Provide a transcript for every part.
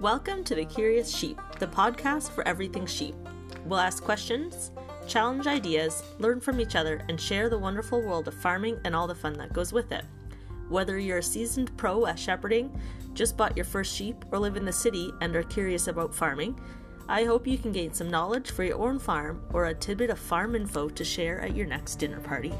Welcome to The Curious Sheep, the podcast for everything sheep. We'll ask questions, challenge ideas, learn from each other, and share the wonderful world of farming and all the fun that goes with it. Whether you're a seasoned pro at shepherding, just bought your first sheep, or live in the city and are curious about farming, I hope you can gain some knowledge for your own farm or a tidbit of farm info to share at your next dinner party.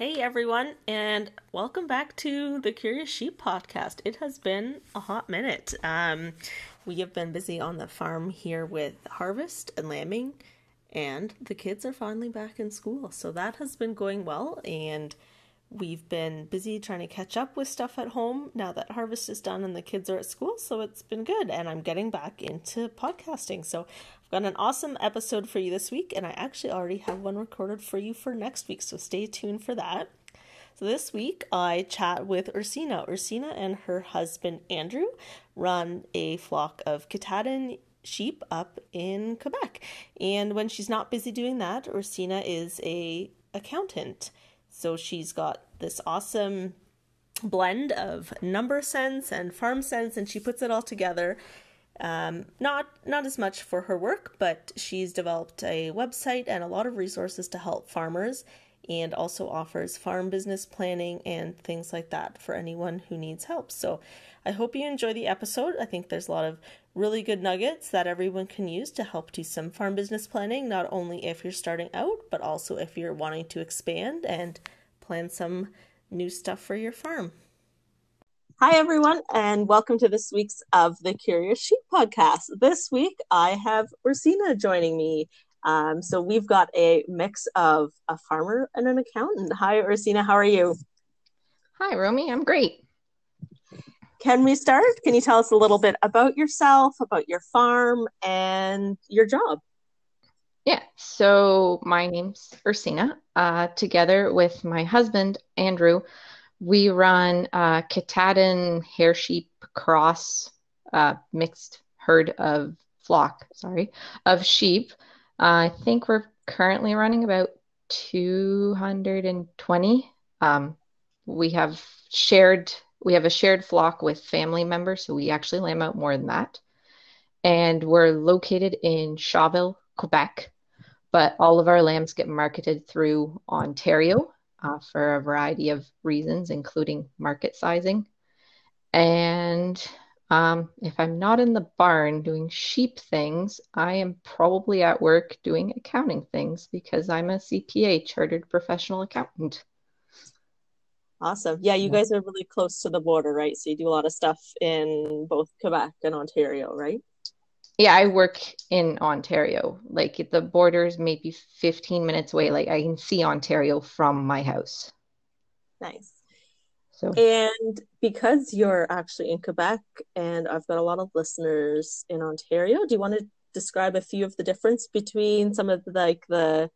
Hey everyone, and welcome back to the Curious Sheep podcast. It has been a hot minute. Um, we have been busy on the farm here with harvest and lambing, and the kids are finally back in school. So that has been going well, and we've been busy trying to catch up with stuff at home now that harvest is done and the kids are at school. So it's been good, and I'm getting back into podcasting. So got an awesome episode for you this week, and I actually already have one recorded for you for next week, so stay tuned for that. So this week I chat with Ursina. Ursina and her husband Andrew run a flock of Katahdin sheep up in Quebec. And when she's not busy doing that, Ursina is a accountant. So she's got this awesome blend of number sense and farm sense and she puts it all together um, not not as much for her work, but she's developed a website and a lot of resources to help farmers, and also offers farm business planning and things like that for anyone who needs help. So, I hope you enjoy the episode. I think there's a lot of really good nuggets that everyone can use to help do some farm business planning, not only if you're starting out, but also if you're wanting to expand and plan some new stuff for your farm. Hi, everyone, and welcome to this week's of the Curious Sheep podcast. This week, I have Ursina joining me. Um, so we've got a mix of a farmer and an accountant. Hi, Ursina, how are you? Hi, Romy. I'm great. Can we start? Can you tell us a little bit about yourself, about your farm, and your job? Yeah, so my name's Ursina. Uh, together with my husband, Andrew, we run uh, Katahdin hair sheep cross uh, mixed herd of flock, sorry, of sheep. Uh, I think we're currently running about 220. Um, we have shared we have a shared flock with family members, so we actually lamb out more than that. And we're located in Shawville, Quebec, but all of our lambs get marketed through Ontario uh, for a variety of reasons, including market sizing. And um, if I'm not in the barn doing sheep things, I am probably at work doing accounting things because I'm a CPA, chartered professional accountant. Awesome. Yeah, you guys are really close to the border, right? So you do a lot of stuff in both Quebec and Ontario, right? Yeah, I work in Ontario. Like the border's maybe 15 minutes away. Like I can see Ontario from my house. Nice. So and because you're actually in Quebec and I've got a lot of listeners in Ontario, do you want to describe a few of the difference between some of the, like the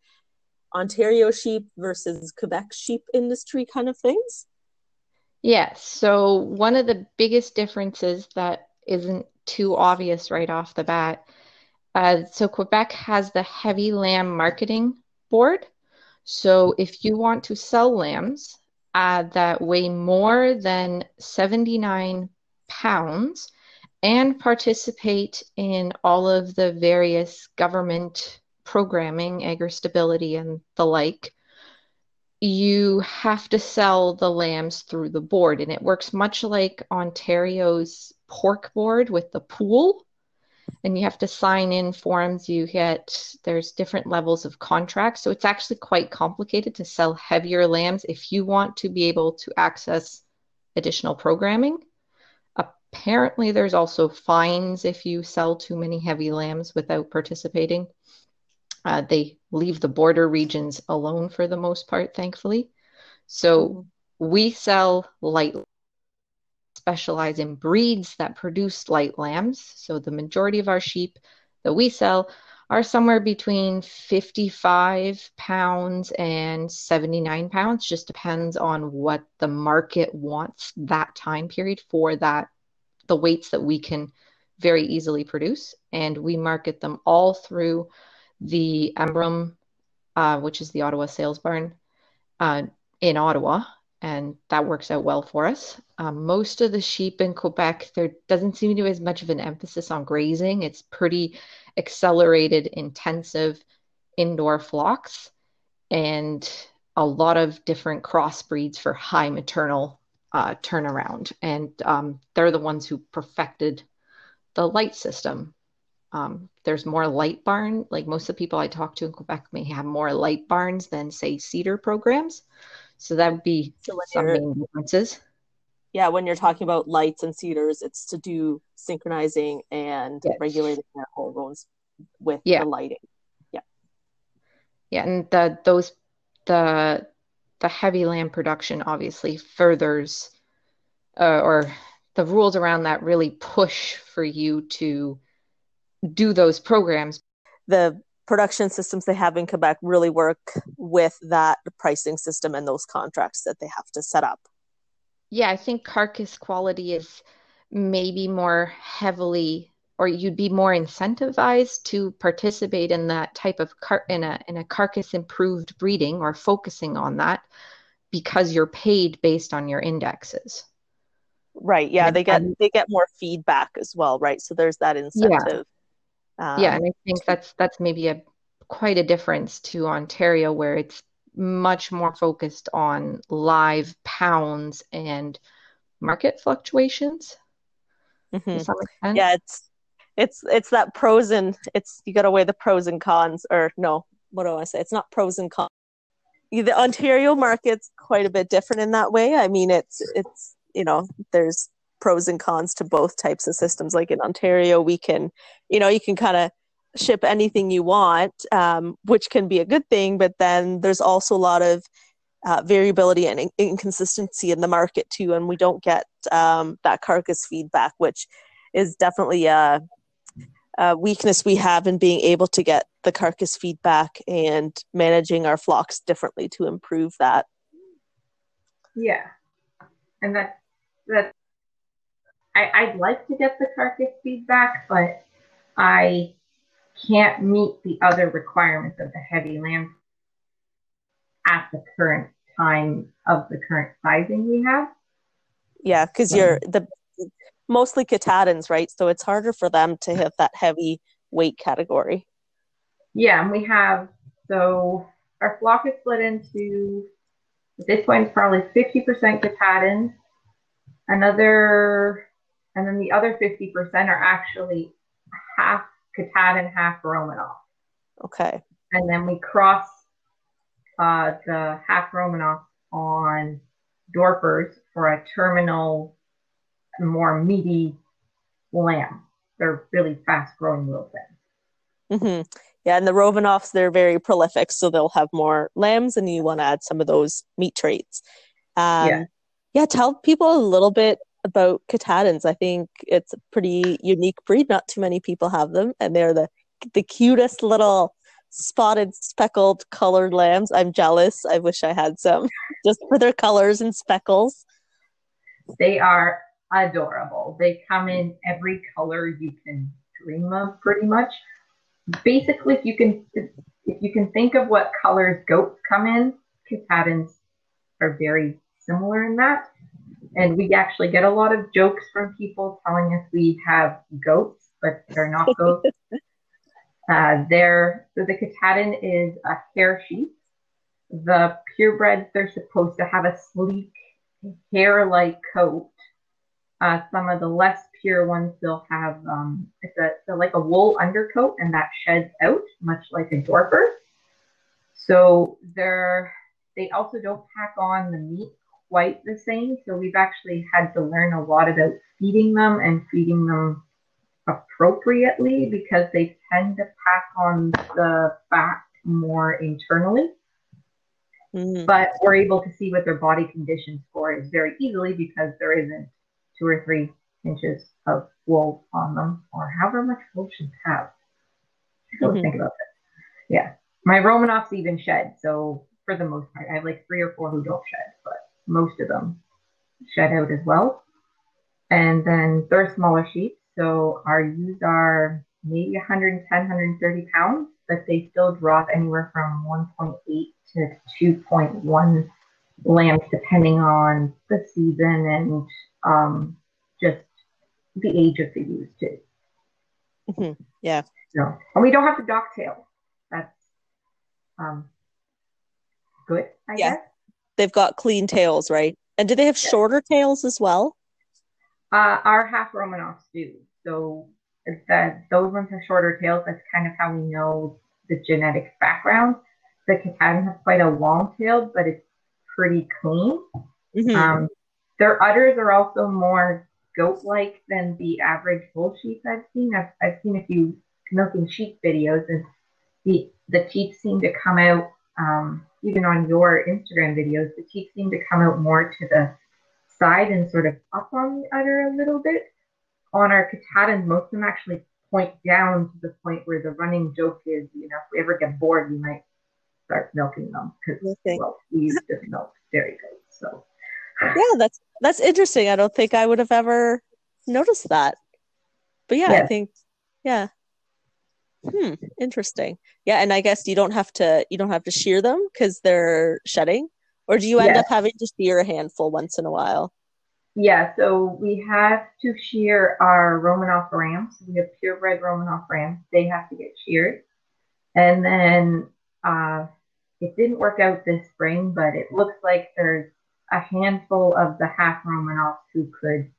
Ontario sheep versus Quebec sheep industry kind of things? Yeah. So one of the biggest differences that isn't too obvious right off the bat. Uh, so Quebec has the heavy lamb marketing board. So if you want to sell lambs uh, that weigh more than 79 pounds and participate in all of the various government programming, AgriStability, and the like, you have to sell the lambs through the board. And it works much like Ontario's pork board with the pool. And you have to sign in forms. You get there's different levels of contracts. So it's actually quite complicated to sell heavier lambs if you want to be able to access additional programming. Apparently there's also fines if you sell too many heavy lambs without participating. Uh, they leave the border regions alone for the most part thankfully. So we sell light specialize in breeds that produce light lambs. So the majority of our sheep that we sell are somewhere between 55 pounds and 79 pounds. Just depends on what the market wants that time period for that, the weights that we can very easily produce. And we market them all through the Embrun, uh, which is the Ottawa Sales Barn uh, in Ottawa and that works out well for us. Um, most of the sheep in Quebec, there doesn't seem to be as much of an emphasis on grazing. It's pretty accelerated, intensive indoor flocks, and a lot of different crossbreeds for high maternal uh, turnaround. And um, they're the ones who perfected the light system. Um, there's more light barn, like most of the people I talk to in Quebec may have more light barns than, say, CIDR programs. So that would be so some main differences. Yeah, when you're talking about lights and CIDRs, it's to do synchronizing and yes. regulating their hormones with yeah. the lighting. Yeah. Yeah, and the those the the heavy lamb production obviously furthers uh, or the rules around that really push for you to do those programs. The production systems they have in Quebec really work with that pricing system and those contracts that they have to set up. Yeah, I think carcass quality is maybe more heavily or you'd be more incentivized to participate in that type of car- in a in a carcass improved breeding or focusing on that because you're paid based on your indexes. Right. Yeah, they get they get more feedback as well, right? So there's that incentive. Um, yeah, and I think that's that's maybe a quite a difference to Ontario where it's much more focused on live pounds and market fluctuations. Mm-hmm. Yeah, it's it's it's that pros and it's you got to weigh the pros and cons, or no, what do I say? It's not pros and cons. The Ontario market's quite a bit different in that way. I mean, it's it's you know there's pros and cons to both types of systems. Like in Ontario, we can, you know, you can kind of ship anything you want, um, which can be a good thing. But then there's also a lot of uh, variability and in- inconsistency in the market too, and we don't get um, that carcass feedback, which is definitely a, a, weakness we have in being able to get the carcass feedback and managing our flocks differently to improve that. Yeah, and that that I, I'd like to get the carcass feedback, but I can't meet the other requirements of the heavy lamb at the current time of the current sizing we have. Yeah, because you're the mostly Katahdins, right? So it's harder for them to hit that heavy weight category. Yeah, and we have so our flock is split into at this point it's probably 50% Katahdins, another and then the other 50% are actually half Katahdin, half Romanov. Okay. And then we cross uh, the half Romanov on Dorpers for a terminal, more meaty lamb. They're really fast growing little things. Mm-hmm. Yeah, and the Romanovs, they're very prolific, so they'll have more lambs, and you want to add some of those meat traits. Um, yeah. Yeah, tell people a little bit about Katahdins. I think it's a pretty unique breed. Not too many people have them, and they're the the cutest little spotted, speckled, colored lambs. I'm jealous. I wish I had some, just for their colors and speckles. They are adorable. They come in every color you can dream of, pretty much. Basically, if you can if you can think of what colors goats come in, Katahdins are very similar in that. And we actually get a lot of jokes from people telling us we have goats, but they're not goats. uh, they're, so the Katahdin is a hair sheep. The purebreds, they're supposed to have a sleek hair-like coat. Uh, some of the less pure ones, they'll have um, it's a like a wool undercoat, and that sheds out, much like a Dorper. So they're they also don't pack on the meat quite the same. So we've actually had to learn a lot about feeding them and feeding them appropriately because they tend to pack on the fat more internally. Mm-hmm. But we're able to see what their body condition score is very easily because there isn't two or three inches of wool on them or however much wool should have. So mm-hmm. think about that. Yeah. My Romanovs even shed. So for the most part, I have like three or four who don't shed, but most of them shed out as well. And then they're smaller sheep, so our ewes are maybe 110, 130 pounds, but they still drop anywhere from 1.8 to 2.1 lambs depending on the season and um, just the age of the ewes too. Mm-hmm. Yeah. No, and we don't have the dock tail. That's um, good, I yeah. guess. They've got clean tails, right? And do they have shorter tails as well? Uh, our half Romanovs do. So that those ones have shorter tails. That's kind of how we know the genetic background. The Katahdin has quite a long tail, but it's pretty clean. Mm-hmm. Um, their udders are also more goat-like than the average bull sheep I've seen. I've, I've seen a few milking sheep videos, and the the teeth seem to come out. Um, even on your Instagram videos, the teeth seem to come out more to the side and sort of up on the udder a little bit. On our Katahdins, most of them actually point down to the point where the running joke is, you know, if we ever get bored, we might start milking them because okay. well, we used to milk dairy goats. So yeah, that's that's interesting. I don't think I would have ever noticed that. But yeah, yes. I think yeah. Hmm, interesting. Yeah, and I guess you don't have to you don't have to shear them because they're shedding, or do you end yes. up having to shear a handful once in a while? Yeah, so we have to shear our Romanov rams. We have purebred Romanov rams. They have to get sheared, and then uh, it didn't work out this spring, but it looks like there's a handful of the half Romanovs who could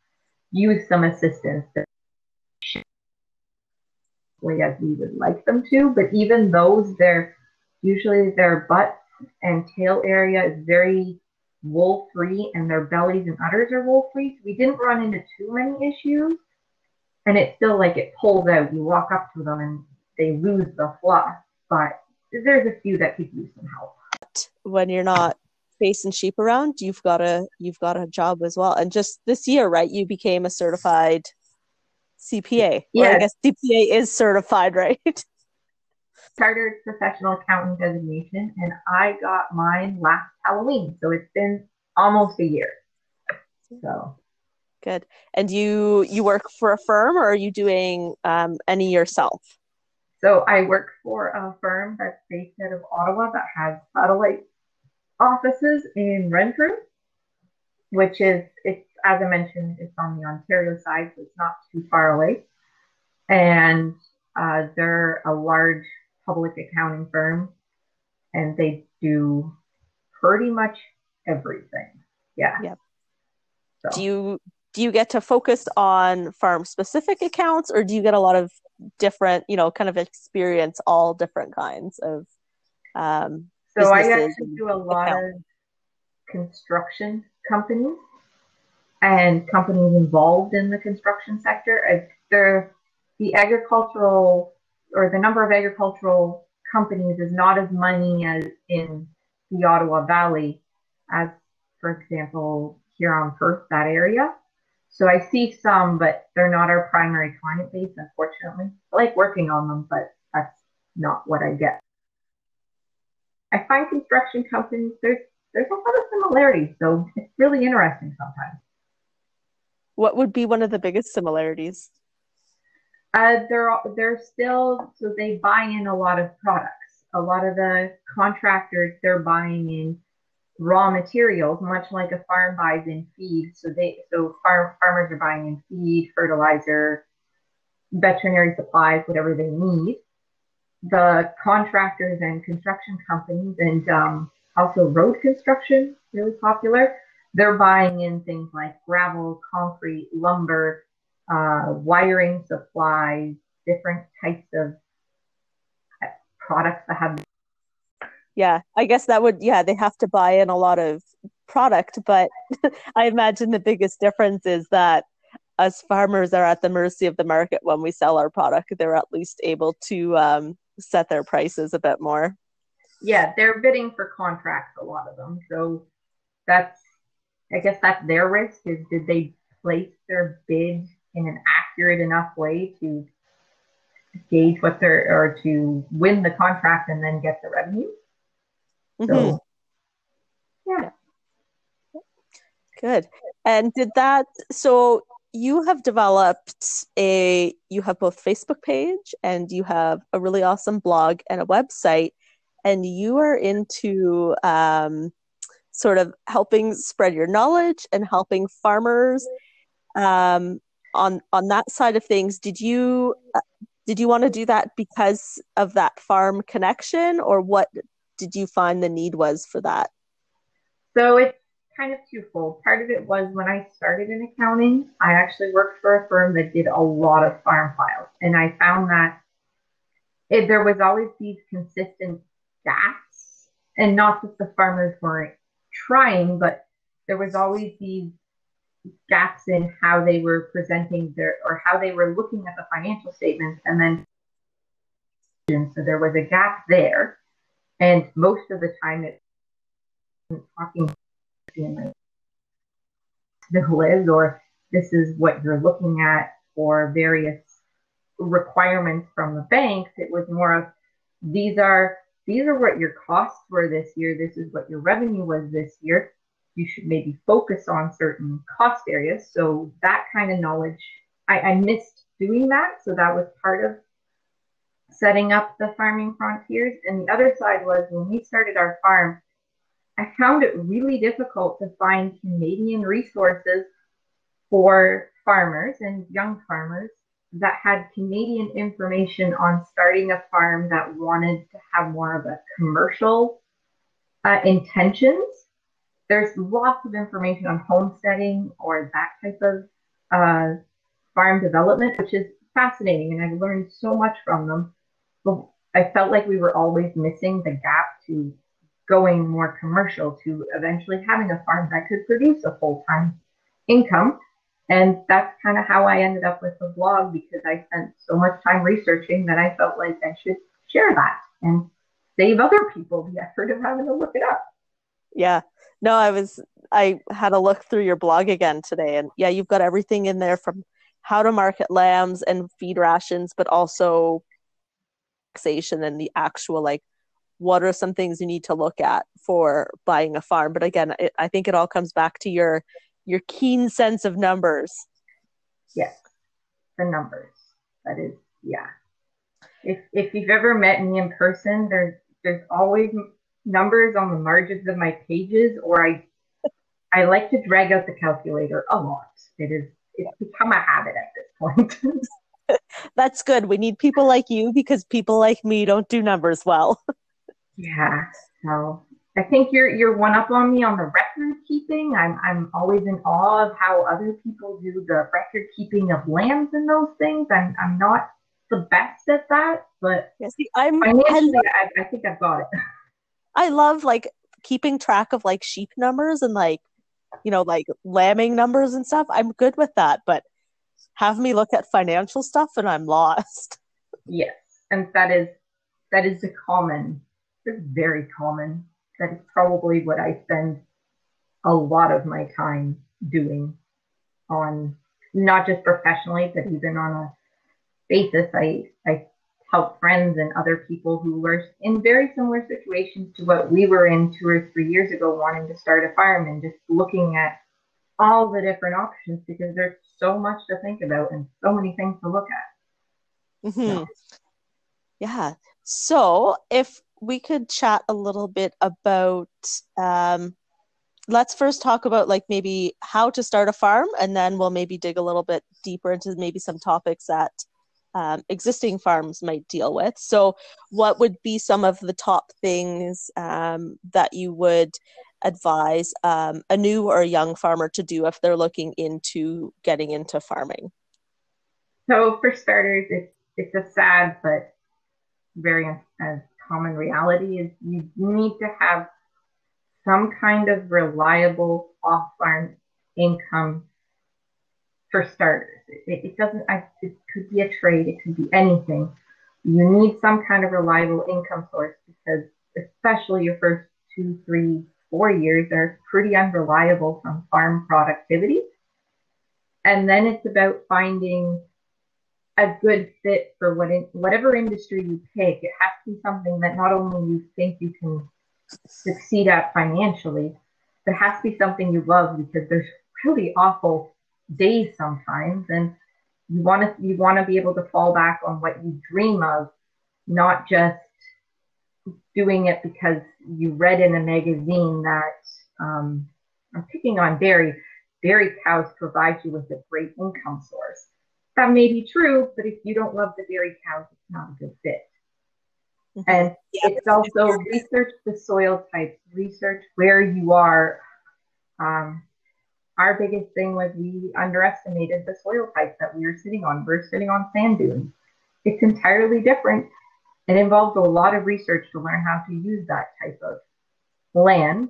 use some assistance as we would like them to. But even those, they're usually their butt and tail area is very wool free and their bellies and udders are wool free. So we didn't run into too many issues. And it's still like it pulls out. You walk up to them and they lose the fluff. But there's a few that could use some help. When you're not facing sheep around, you've got a you've got a job as well. And just this year, right, you became a certified CPA. Yeah, I guess CPA is certified, right? Chartered professional accountant designation, and I got mine last Halloween. So it's been almost a year. So good. And you you work for a firm, or are you doing um, any yourself? So I work for a firm that's based out of Ottawa that has satellite offices in Renfrew, which is it's as I mentioned, it's on the Ontario side, so it's not too far away. And uh, they're a large public accounting firm, and they do pretty much everything. Yeah. Yep. So. Do you do you get to focus on farm specific accounts, or do you get a lot of different, you know, kind of experience all different kinds of? Um, so I actually do a lot accounts. of construction companies and companies involved in the construction sector. The, the agricultural or the number of agricultural companies is not as many as in the Ottawa Valley as, for example, here on Perth, that area. So I see some, but they're not our primary client base, unfortunately. I like working on them, but that's not what I get. I find construction companies, there's, there's a lot of similarities, so it's really interesting sometimes. What would be one of the biggest similarities? Uh, they're they're still so they buy in a lot of products. A lot of the contractors they're buying in raw materials, much like a farm buys in feed. So they so farm farmers are buying in feed, fertilizer, veterinary supplies, whatever they need. The contractors and construction companies and um, also road construction really popular they're buying in things like gravel, concrete, lumber, uh, wiring supplies, different types of products that have. Yeah, I guess that would, yeah, they have to buy in a lot of product, but I imagine the biggest difference is that us farmers are at the mercy of the market when we sell our product. They're at least able to um, set their prices a bit more. Yeah, they're bidding for contracts, a lot of them. So that's I guess that's their risk is did they place their bid in an accurate enough way to gauge what they're or to win the contract and then get the revenue. Mm-hmm. So yeah. Good. And did that so you have developed a you have both Facebook page and you have a really awesome blog and a website and you are into um sort of helping spread your knowledge and helping farmers um, on on that side of things. Did you uh, did you want to do that because of that farm connection, or what did you find the need was for that? So it's kind of twofold. Part of it was when I started in accounting, I actually worked for a firm that did a lot of farm files, and I found that it, there was always these consistent gaps, and not that the farmers weren't trying, but there was always these gaps in how they were presenting their or how they were looking at the financial statements, and then so there was a gap there, and most of the time it talking like this or this is what you're looking at for various requirements from the banks. It was more of these are these are what your costs were this year. This is what your revenue was this year. You should maybe focus on certain cost areas. So that kind of knowledge, I, I missed doing that. So that was part of setting up the farming frontiers. And the other side was when we started our farm, I found it really difficult to find Canadian resources for farmers and young farmers that had Canadian information on starting a farm that wanted to have more of a commercial uh, intentions. There's lots of information on homesteading or that type of uh, farm development, which is fascinating, and I've learned so much from them. But I felt like we were always missing the gap to going more commercial to eventually having a farm that could produce a full time income. And that's kind of how I ended up with the blog because I spent so much time researching that I felt like I should share that and save other people the effort of having to look it up. Yeah. No, I was I had a look through your blog again today and yeah, you've got everything in there from how to market lambs and feed rations, but also taxation and the actual like what are some things you need to look at for buying a farm but again it, i think it all comes back to your your keen sense of numbers. Yes the numbers. That is yeah. If if you've ever met me in person there's there's always numbers on the margins of my pages or i i like to drag out the calculator a lot. It is it's become a habit at this point. That's good. We need people like you because people like me don't do numbers well. Yeah. So I think you're you're one up on me on the record keeping. I'm I'm always in awe of how other people do the record keeping of lambs and those things. I'm I'm not the best at that, but yeah, see, I'm financially, I, I think I've got it. I love like keeping track of like sheep numbers and like you know like lambing numbers and stuff. I'm good with that, but have me look at financial stuff and I'm lost. Yes, and that is that is a common it's very common. That is probably what I spend a lot of my time doing on not just professionally, but even on a basis. I, I help friends and other people who were in very similar situations to what we were in two or three years ago, wanting to start a farm and just looking at all the different options because there's so much to think about and so many things to look at. Mm-hmm. Yeah. So if we could chat a little bit about um, let's first talk about like maybe how to start a farm and then we'll maybe dig a little bit deeper into maybe some topics that um, existing farms might deal with. So what would be some of the top things um, that you would advise um, a new or a young farmer to do if they're looking into getting into farming? So for starters it's it's a sad but very uh, common reality is you need to have some kind of reliable off farm income for starters. It, it doesn't, I, it could be a trade, it could be anything. You need some kind of reliable income source because, especially your first two, three, four years are pretty unreliable from farm productivity. And then it's about finding a good fit for what in, whatever industry you pick. It has to be something that not only you think you can succeed at financially, but it has to be something you love because there's really awful days sometimes, and you want to you want to be able to fall back on what you dream of, not just doing it because you read in a magazine that um, I'm picking on dairy. Dairy cows provide you with a great income source. That may be true, but if you don't love the dairy cows, it's not a good fit. Mm-hmm. And yeah, it's also research the soil types, research where you are. Um, our biggest thing was we underestimated the soil types that we were sitting on. We're sitting on sand dunes. It's entirely different. It involves a lot of research to learn how to use that type of land,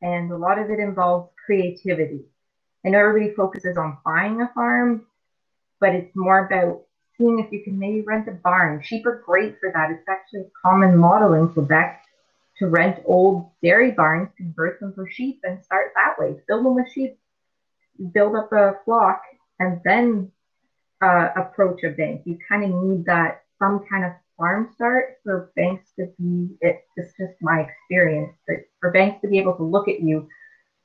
and a lot of it involves creativity. And everybody focuses on buying a farm, but it's more about seeing if you can maybe rent a barn. Sheep are great for that. It's actually a common model in Quebec to rent old dairy barns, convert them for sheep, and start that way. Fill them with sheep, build up a flock, and then uh, approach a bank. You kind of need that some kind of farm start for banks to be. It, it's just my experience that for banks to be able to look at you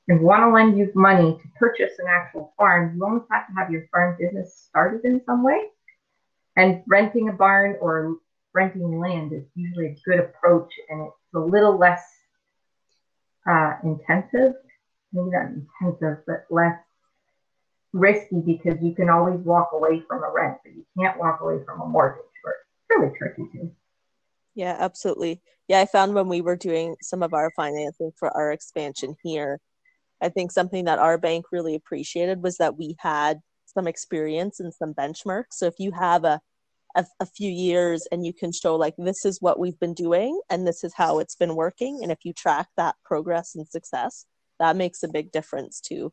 and want to lend you money to purchase an actual farm, you almost have to have your farm business started in some way. And renting a barn or renting land is usually a good approach, and it's a little less uh, intensive, maybe not intensive, but less risky because you can always walk away from a rent, but you can't walk away from a mortgage. Or it's really tricky too. Yeah, absolutely. Yeah, I found when we were doing some of our financing for our expansion here, I think something that our bank really appreciated was that we had some experience and some benchmarks. So if you have a a, a, few years and you can show like this is what we've been doing and this is how it's been working and if you track that progress and success that makes a big difference too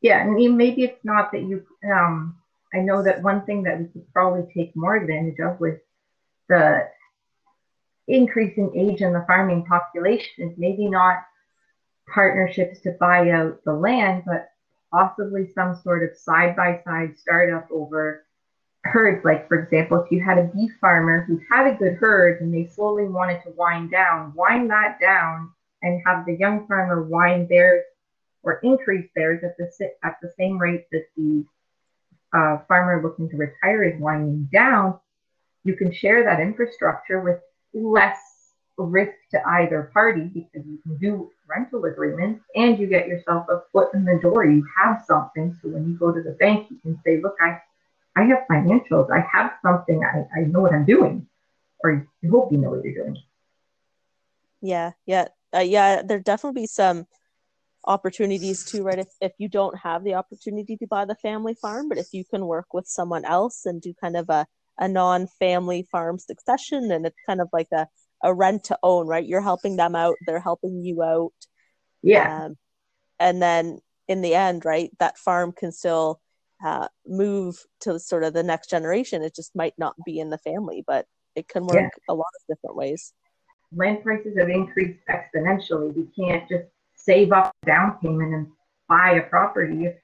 yeah i mean maybe it's not that you um i know that one thing that we could probably take more advantage of with the increasing age in the farming population is maybe not partnerships to buy out the land but possibly some sort of side by side startup over herds. Like, for example, if you had a beef farmer who had a good herd and they slowly wanted to wind down, wind that down and have the young farmer wind theirs or increase theirs at the, at the same rate that the uh, farmer looking to retire is winding down, you can share that infrastructure with less risk to either party because you can do rental agreements and you get yourself a foot in the door. You have something. So when you go to the bank, you can say, look, I I have financials. I have something. I, I know what I'm doing, or you hope you know what you're doing. Yeah, yeah, uh, yeah. There definitely be some opportunities too, right? If if you don't have the opportunity to buy the family farm, but if you can work with someone else and do kind of a a non-family farm succession, and it's kind of like a a rent to own, right? You're helping them out, they're helping you out. Yeah. Um, and then in the end, right, that farm can still uh, move to sort of the next generation. It just might not be in the family, but it can work yeah. a lot of different ways. Land prices have increased exponentially. We can't just save up down payment and buy a property. If,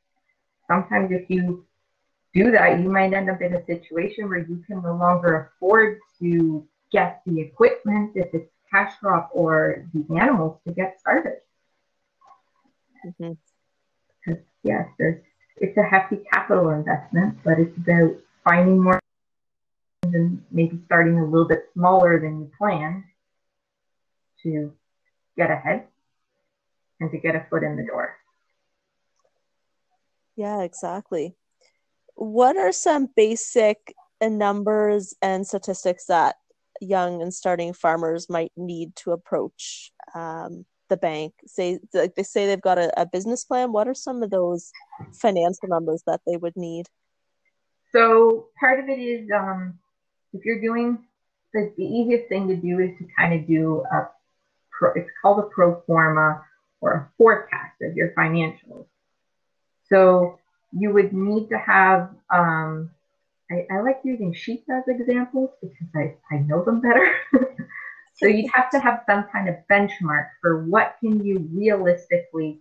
sometimes if you do that, you might end up in a situation where you can no longer afford to get the equipment, if it's cash crop or the animals to get started. Mm-hmm. Yes, there's it's a hefty capital investment, but it's about finding more and maybe starting a little bit smaller than you planned to get ahead and to get a foot in the door. Yeah, exactly. What are some basic numbers and statistics that young and starting farmers might need to approach um, the bank. Say like they say they've got a, a business plan. What are some of those financial numbers that they would need? So part of it is um, if you're doing the, the easiest thing to do is to kind of do a pro, it's called a pro forma or a forecast of your financials. So you would need to have um, I, I, like using sheep as examples because I, I know them better So you'd have to have some kind of benchmark for what can you realistically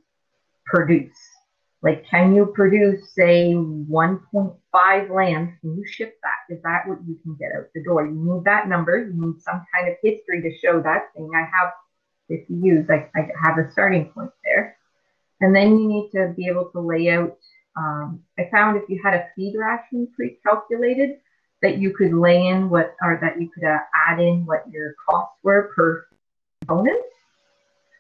produce. Like, can you produce, say, 1.5 lambs? Can you ship that? Is that what you can get out the door? You need that number. You need some kind of history to show that thing. I have, if you use, I, I have a starting point there. And then you need to be able to lay out. Um, I found if you had a feed ration pre-calculated, that you could lay in what, or that you could uh, add in what your costs were per component.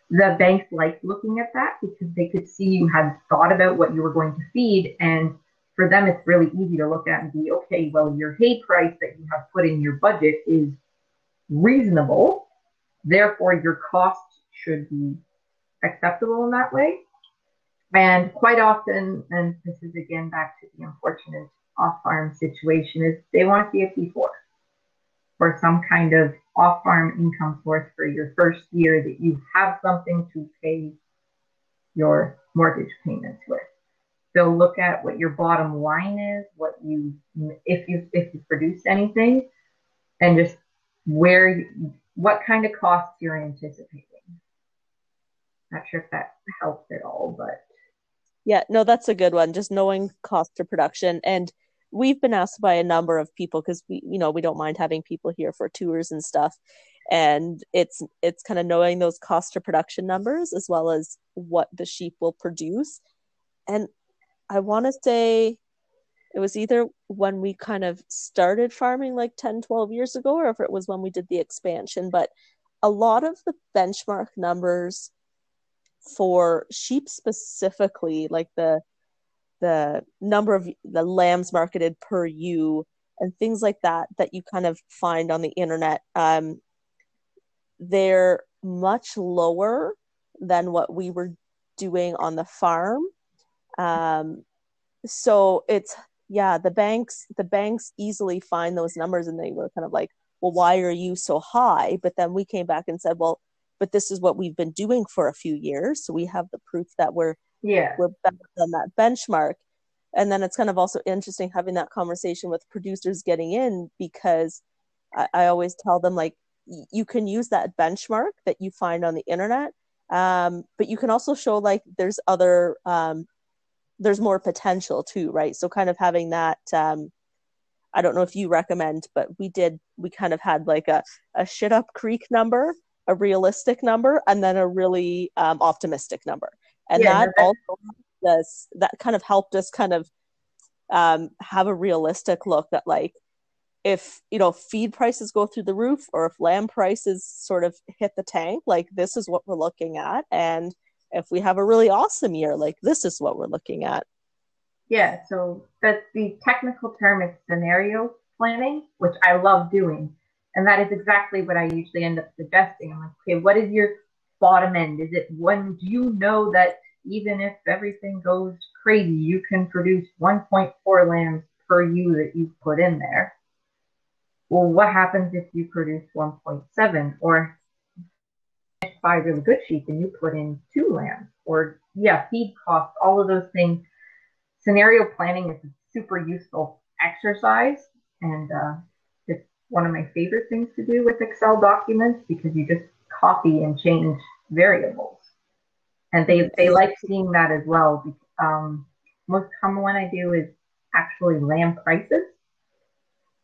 the banks liked looking at that because they could see you had thought about what you were going to feed. And for them, it's really easy to look at and be, okay, well, your hay price that you have put in your budget is reasonable. Therefore, your cost should be acceptable in that way. And quite often, and this is again back to the unfortunate off farm situation, is they want to see a T4 or some kind of off farm income source for your first year that you have something to pay your mortgage payments with. They'll look at what your bottom line is, what you if you if you produce anything, and just where what kind of costs you're anticipating. Not sure if that helps at all, but yeah, no, that's a good one. Just knowing cost of production. And we've been asked by a number of people because we, you know, we don't mind having people here for tours and stuff. And it's it's kind of knowing those cost of production numbers as well as what the sheep will produce. And I want to say it was either when we kind of started farming like 10, 12 years ago, or if it was when we did the expansion. But a lot of the benchmark numbers for sheep specifically, like the the number of the lambs marketed per ewe and things like that that you kind of find on the internet um, they're much lower than what we were doing on the farm. Um, so it's yeah the banks the banks easily find those numbers and they were kind of like well why are you so high? But then we came back and said well but this is what we've been doing for a few years so we have the proof that we're yeah. we're better than that benchmark. And then it's kind of also interesting having that conversation with producers getting in because I, I always tell them like you can use that benchmark that you find on the internet um, but you can also show like there's other um, there's more potential too right? So kind of having that um, i don't know if you recommend but we did we kind of had like a, a shit up creek number a realistic number and then a really um, optimistic number. And yeah, that also does that kind of helped us kind of um, have a realistic look that like if you know feed prices go through the roof or if lamb prices sort of hit the tank like this is what we're looking at. And if we have a really awesome year like this is what we're looking at. Yeah so that's the technical term is scenario planning which i love doing and that is exactly what I usually end up suggesting. I'm like, okay, what is your bottom end? Is it when do you know that even if everything goes crazy, you can produce 1.4 lambs per ewe that you've put in there? Well, what happens if you produce 1.7 or five really good sheep and you put in two lambs? Or, yeah, feed costs, all of those things. Scenario planning is a super useful exercise. And uh, one of my favorite things to do with Excel documents because you just copy and change variables. And they, they like seeing that as well. Um, most common one I do is actually lamb prices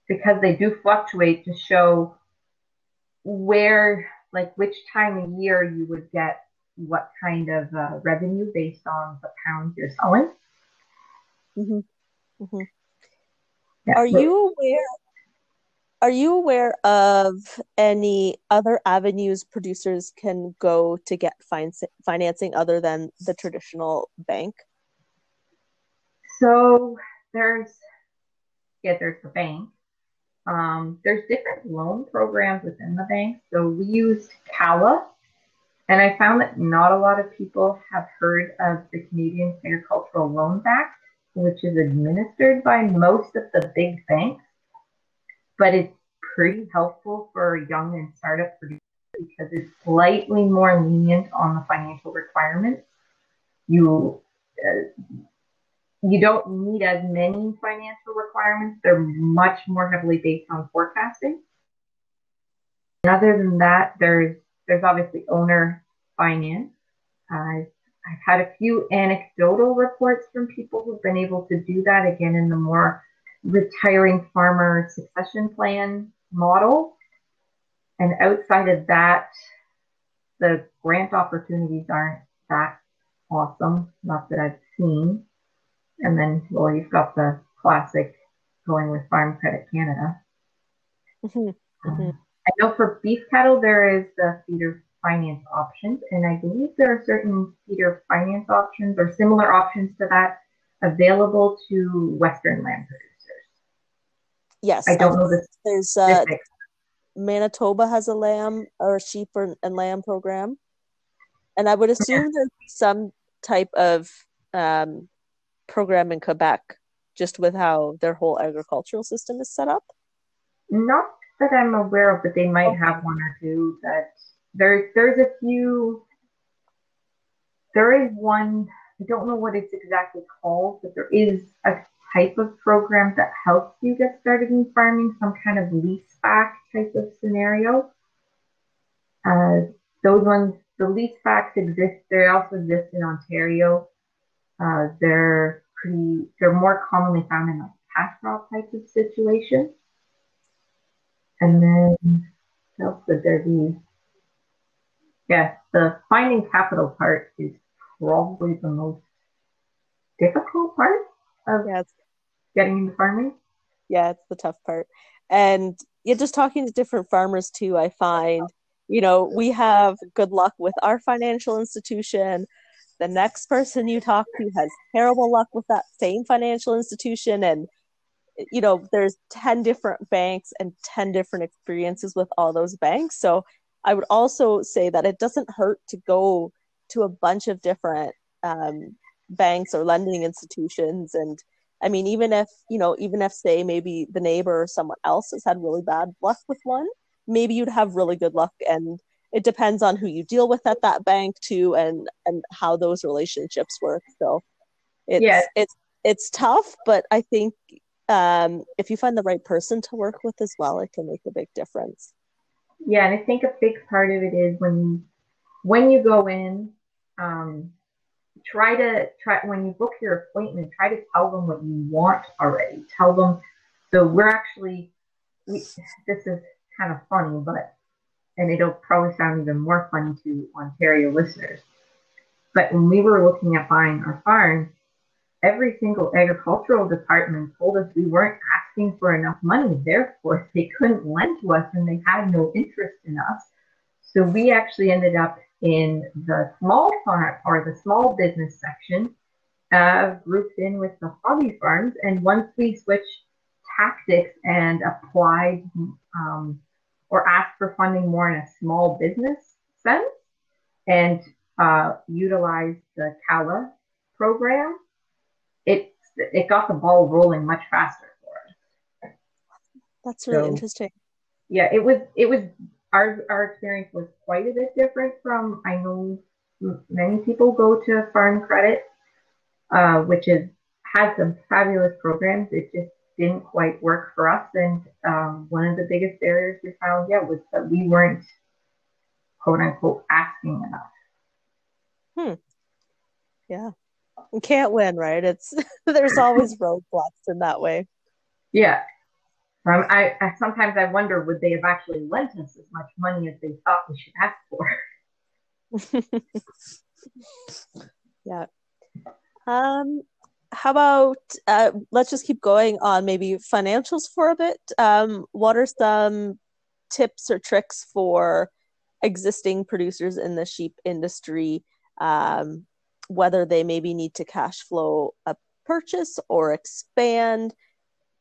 because they do fluctuate to show where, like which time of year you would get what kind of uh, revenue based on the pounds you're selling. Mm-hmm. Mm-hmm. Yeah, Are you aware are you aware of any other avenues producers can go to get fin- financing other than the traditional bank? So there's yeah, there's the bank. Um, there's different loan programs within the bank. So we used CALA, and I found that not a lot of people have heard of the Canadian Agricultural Loans Act, which is administered by most of the big banks but it's pretty helpful for young and startup producers because it's slightly more lenient on the financial requirements. You uh, you don't need as many financial requirements. They're much more heavily based on forecasting. And other than that, there's there's obviously owner finance. Uh, I've had a few anecdotal reports from people who've been able to do that again in the more retiring farmer succession plan model. And outside of that, the grant opportunities aren't that awesome, not that I've seen. And then, well, you've got the classic going with Farm Credit Canada. Mm-hmm. Um, I know for beef cattle, there is the feeder finance options, and I believe there are certain feeder finance options or similar options to that available to Western land producers. Yes, I don't know the There's uh. Manitoba has a lamb or sheep or, and lamb program, and I would assume there's some type of um, program in Quebec, just with how their whole agricultural system is set up. Not that I'm aware of, but they might have one or two that there's there's a few. There is one. I don't know what it's exactly called, but there is a type of program that helps you get started in farming, some kind of lease back type of scenario. Uh, those ones, the lease backs exist. They also exist in Ontario. Uh, they're pretty. They're more commonly found in like crop type of situation. And then what else would there be? Yeah, the finding capital part is probably the most difficult part of it's, getting into farming. yeah, it's the tough part. And yeah, just talking to different farmers too, I find, you know, we have good luck with our financial institution. The next person you talk to has terrible luck with that same financial institution. And, you know, there's 10 different banks and 10 different experiences with all those banks. So I would also say that it doesn't hurt to go to a bunch of different um, banks or lending institutions and I mean, even if, you know, even if, say, maybe the neighbor or someone else has had really bad luck with one, maybe you'd have really good luck. And it depends on who you deal with at that bank too and and how those relationships work. So it's Yeah. it's it's tough, but I think um, if you find the right person to work with as well, it can make a big difference. Yeah, and I think a big part of it is when you when you go in, um, try to try when you book your appointment, try to tell them what you want already. Tell them. So we're actually we, this is kind of funny, but and it'll probably sound even more funny to Ontario listeners. But when we were looking at buying our farm, every single agricultural department told us we weren't asking for enough money. Therefore, they couldn't lend to us and they had no interest in us. So we actually ended up in the small farm or the small business section, uh, grouped in with the hobby farms. And once we switched tactics and applied um, or asked for funding more in a small business sense and uh, utilized the CALA program, it it got the ball rolling much faster for us. That's really So- interesting. Yeah, it was it was our our experience was quite a bit different from I know many people go to Farm Credit, uh, which is has some fabulous programs. It just didn't quite work for us, and um, one of the biggest barriers we found, yeah, was that we weren't quote unquote asking enough. Hmm. Yeah. You can't win, right? It's there's always roadblocks in that way. Yeah. Um, I, I sometimes I wonder would they have actually lent us as much money as they thought we should ask for. Yeah. Um, how about uh, let's just keep going on maybe financials for a bit. Um, what are some tips or tricks for existing producers in the sheep industry, um, whether they maybe need to cash flow a purchase or expand?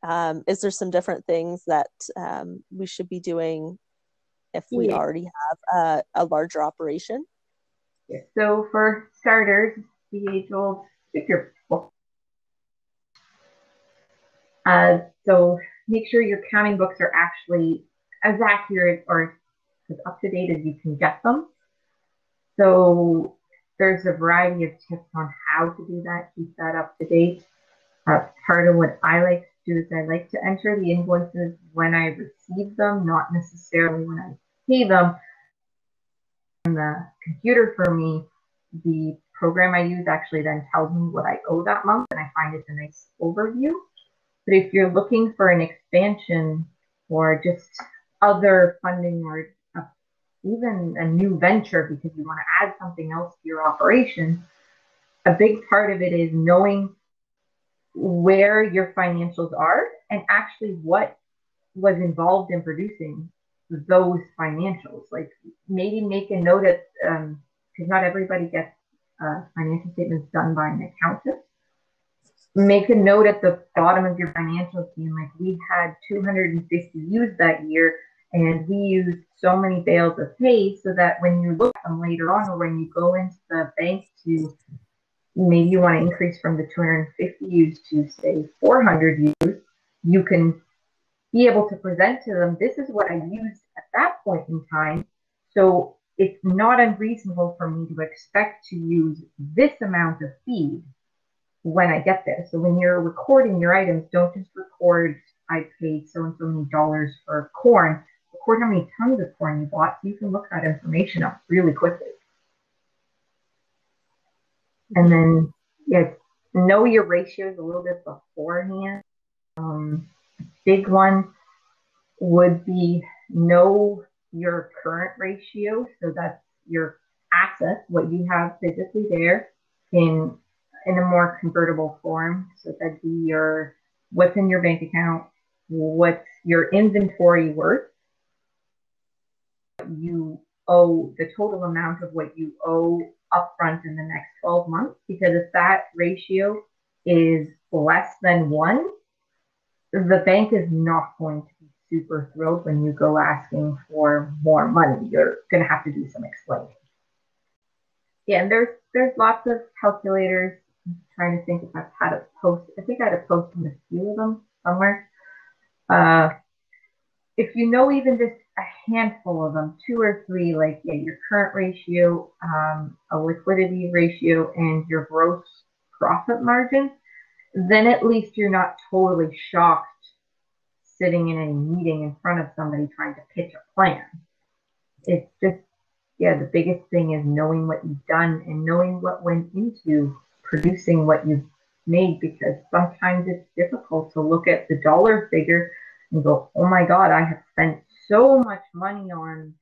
Um, is there some different things that um, we should be doing if we Yeah. already have a, a larger operation? Yeah. So for starters, the age old figure book. Uh, so make sure your counting books are actually as accurate or as up to date as you can get them. So there's a variety of tips on how to do that, keep that up to date. Uh, part of what I like is I like to enter the invoices when I receive them, not necessarily when I pay them. On the computer for me, the program I use actually then tells me what I owe that month, and I find it's a nice overview. But if you're looking for an expansion or just other funding or a, even a new venture because you want to add something else to your operation, a big part of it is knowing where your financials are and actually what was involved in producing those financials. Like maybe make a note because um, not everybody gets uh, financial statements done by an accountant. Make a note at the bottom of your financials being like, we had 250 used that year and we used so many bales of hay so that when you look at them later on or when you go into the bank to maybe you want to increase from the 250 used to say 400 used, you can be able to present to them, this is what I used at that point in time. So it's not unreasonable for me to expect to use this amount of feed when I get there. So when you're recording your items, don't just record I paid so and so many dollars for corn. Record how many tons of corn you bought so you can look that information up really quickly. And then yeah, know your ratios a little bit beforehand. Um, big one would be know your current ratio. So that's your assets, what you have physically there in in a more convertible form. So that'd be your what's in your bank account, what's your inventory worth. You owe the total amount of what you owe upfront in the next 12 months because if that ratio is less than one, the bank is not going to be super thrilled when you go asking for more money. You're going to have to do some explaining. Yeah, and there's there's lots of calculators. I'm trying to think if I've had a post. I think I had a post on a few of them somewhere. Uh, if you know even just a handful of them, two or three, like yeah, your current ratio, um, a liquidity ratio, and your gross profit margin, then at least you're not totally shocked sitting in a meeting in front of somebody trying to pitch a plan. It's just, yeah, the biggest thing is knowing what you've done and knowing what went into producing what you've made because sometimes it's difficult to look at the dollar figure and go, oh my God, I have spent so much money on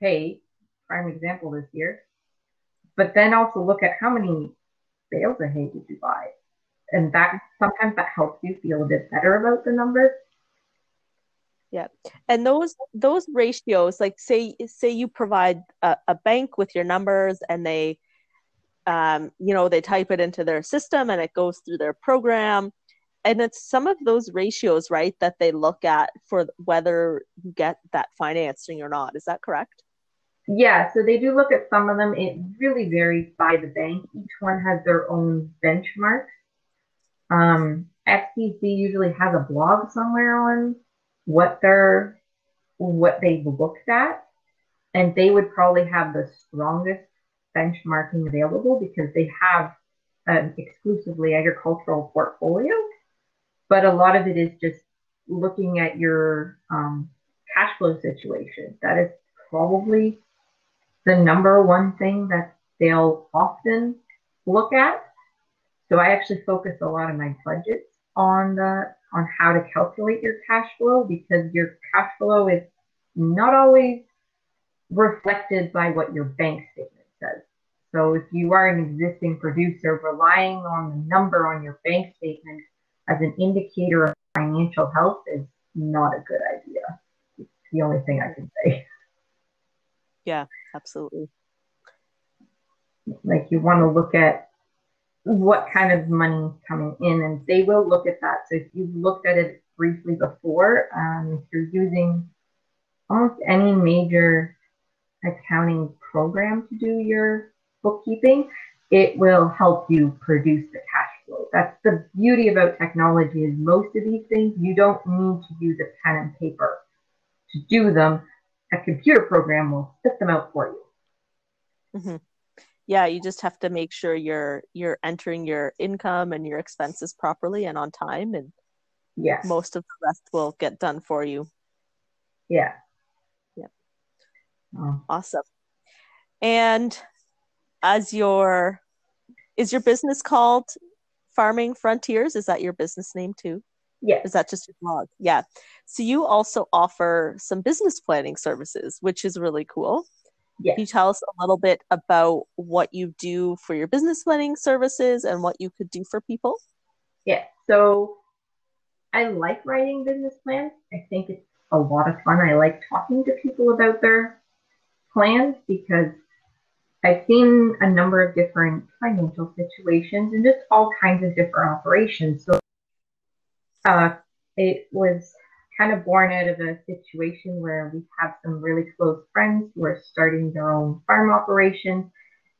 hay, prime example this year. But then also look at how many bales of hay did you buy? And that sometimes that helps you feel a bit better about the numbers. Yeah. And those those ratios, like say say you provide a, a bank with your numbers and they um, you know, they type it into their system and it goes through their program and it's some of those ratios right that they look at for whether you get that financing or not. Is that correct? Yeah so they do look at some of them. It really varies by the bank. Each one has their own benchmarks. Um, FCC usually has a blog somewhere on what they're what they've looked at and they would probably have the strongest benchmarking available because they have an exclusively agricultural portfolio but a lot of it is just looking at your um, cash flow situation. That is probably the number one thing that they'll often look at. So I actually focus a lot of my budgets on the on how to calculate your cash flow because your cash flow is not always reflected by what your bank statement says. So if you are an existing producer relying on the number on your bank statement as an indicator of financial health is not a good idea. It's the only thing I can say. Yeah, absolutely. Like you want to look at what kind of money coming in, and they will look at that. So if you've looked at it briefly before, um, if you're using almost any major accounting program to do your bookkeeping, it will help you produce the. That's the beauty about technology is most of these things you don't need to use a pen and paper to do them. A computer program will spit them out for you. Mm-hmm. Yeah, you just have to make sure you're you're entering your income and your expenses properly and on time, and yeah, most of the rest will get done for you. Yeah. Yeah. Oh. Awesome. And as your is your business called Farming Frontiers. Is that your business name too? Yeah. Is that just your blog? Yeah. So you also offer some business planning services, which is really cool. Yeah. Can you tell us a little bit about what you do for your business planning services and what you could do for people? Yeah. So I like writing business plans. I think it's a lot of fun. I like talking to people about their plans because I've seen a number of different financial situations and just all kinds of different operations. So uh, it was kind of born out of a situation where we have some really close friends who are starting their own farm operations.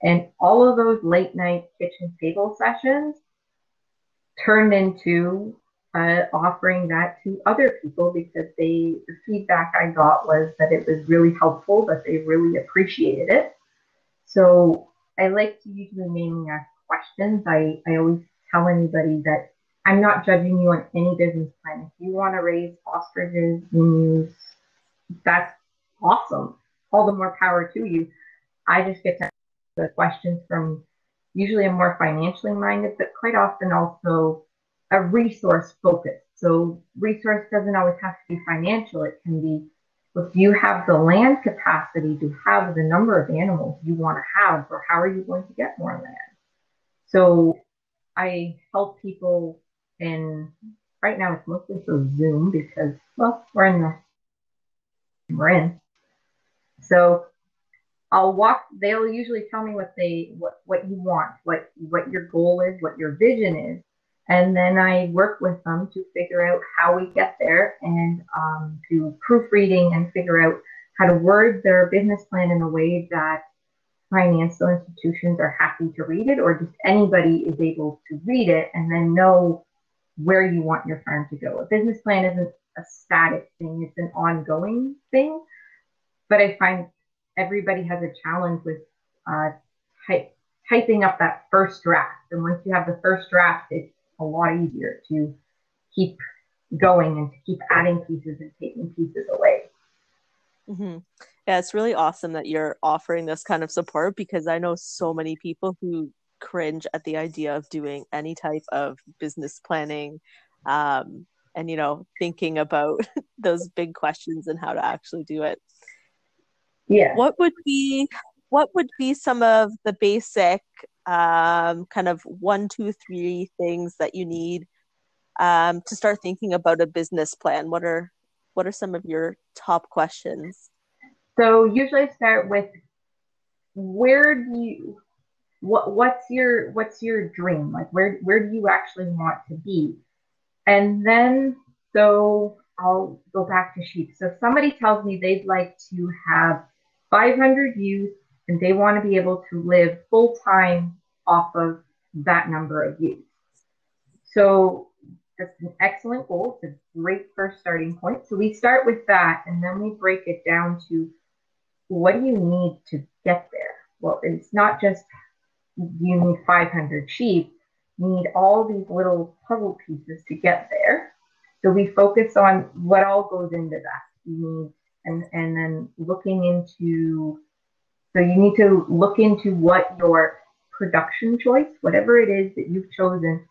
And all of those late night kitchen table sessions turned into uh, offering that to other people because they the feedback I got was that it was really helpful, that they really appreciated it. So I like to usually mainly ask questions. I, I always tell anybody that I'm not judging you on any business plan. If you want to raise ostriches, that's awesome. All the more power to you. I just get to ask the questions from usually a more financially minded, but quite often also a resource focus. So resource doesn't always have to be financial. It can be if you have the land capacity to have the number of animals you want to have, or how are you going to get more land? So I help people and right now it's mostly through Zoom because, well, we're in the, we're in. So I'll walk, they'll usually tell me what they, what, what you want, what, what your goal is, what your vision is. And then I work with them to figure out how we get there and um, to proofreading and figure out how to word their business plan in a way that financial institutions are happy to read it or just anybody is able to read it and then know where you want your farm to go. A business plan isn't a static thing, it's an ongoing thing. But I find everybody has a challenge with uh, type, typing up that first draft. And once you have the first draft, it's a lot easier to keep going and to keep adding pieces and taking pieces away. Mm-hmm. Yeah, it's really awesome that you're offering this kind of support because I know so many people who cringe at the idea of doing any type of business planning um, and you know thinking about those big questions and how to actually do it yeah what would be what would be some of the basic um, kind of one two three things that you need um, to start thinking about a business plan. What are what are some of your top questions? So usually I start with where do you what what's your what's your dream? Like where where do you actually want to be? And then so i'll go back to sheep. So if somebody tells me they'd like to have 500 ewes and they want to be able to live full time off of that number of ewes so that's an excellent goal. It's a great first starting point. So we start with that and then we break it down to what do you need to get there? Well it's not just you need 500 sheep, you need all these little puzzle pieces to get there. So we focus on what all goes into that. You need, and, and then looking into, so you need to look into what your production choice, whatever it is that you've chosen,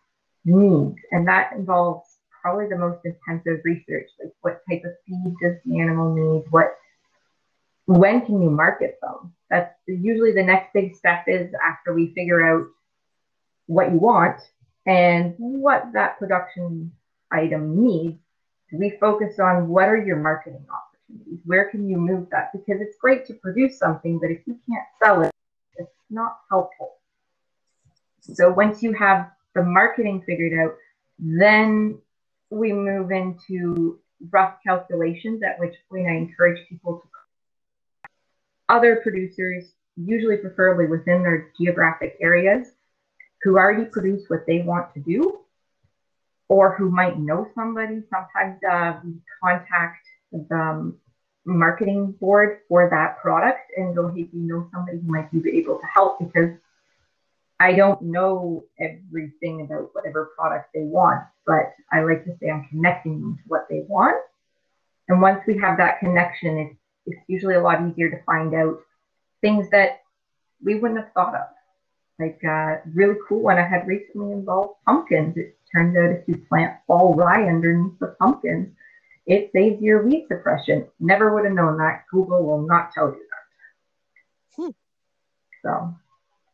needs. And that involves probably the most intensive research, like what type of feed does the animal need? What when can you market them? That's usually the next big step is after we figure out what you want and what that production item needs. We focus on what are your marketing opportunities? Where can you move that? Because it's great to produce something, but if you can't sell it, it's not helpful. So once you have the marketing figured out, then we move into rough calculations, at which point I encourage people to other producers, usually preferably within their geographic areas, who already produce what they want to do, or who might know somebody. Sometimes uh, we contact the marketing board for that product and go, hey, do you know somebody who might be able to help? Because I don't know everything about whatever product they want, but I like to say I'm connecting them to what they want. And once we have that connection, it's it's usually a lot easier to find out things that we wouldn't have thought of. Like uh, really cool one I had recently involved pumpkins. It turns out if you plant fall rye underneath the pumpkins, it saves your weed suppression. Never would have known that. Google will not tell you that. Hmm. So.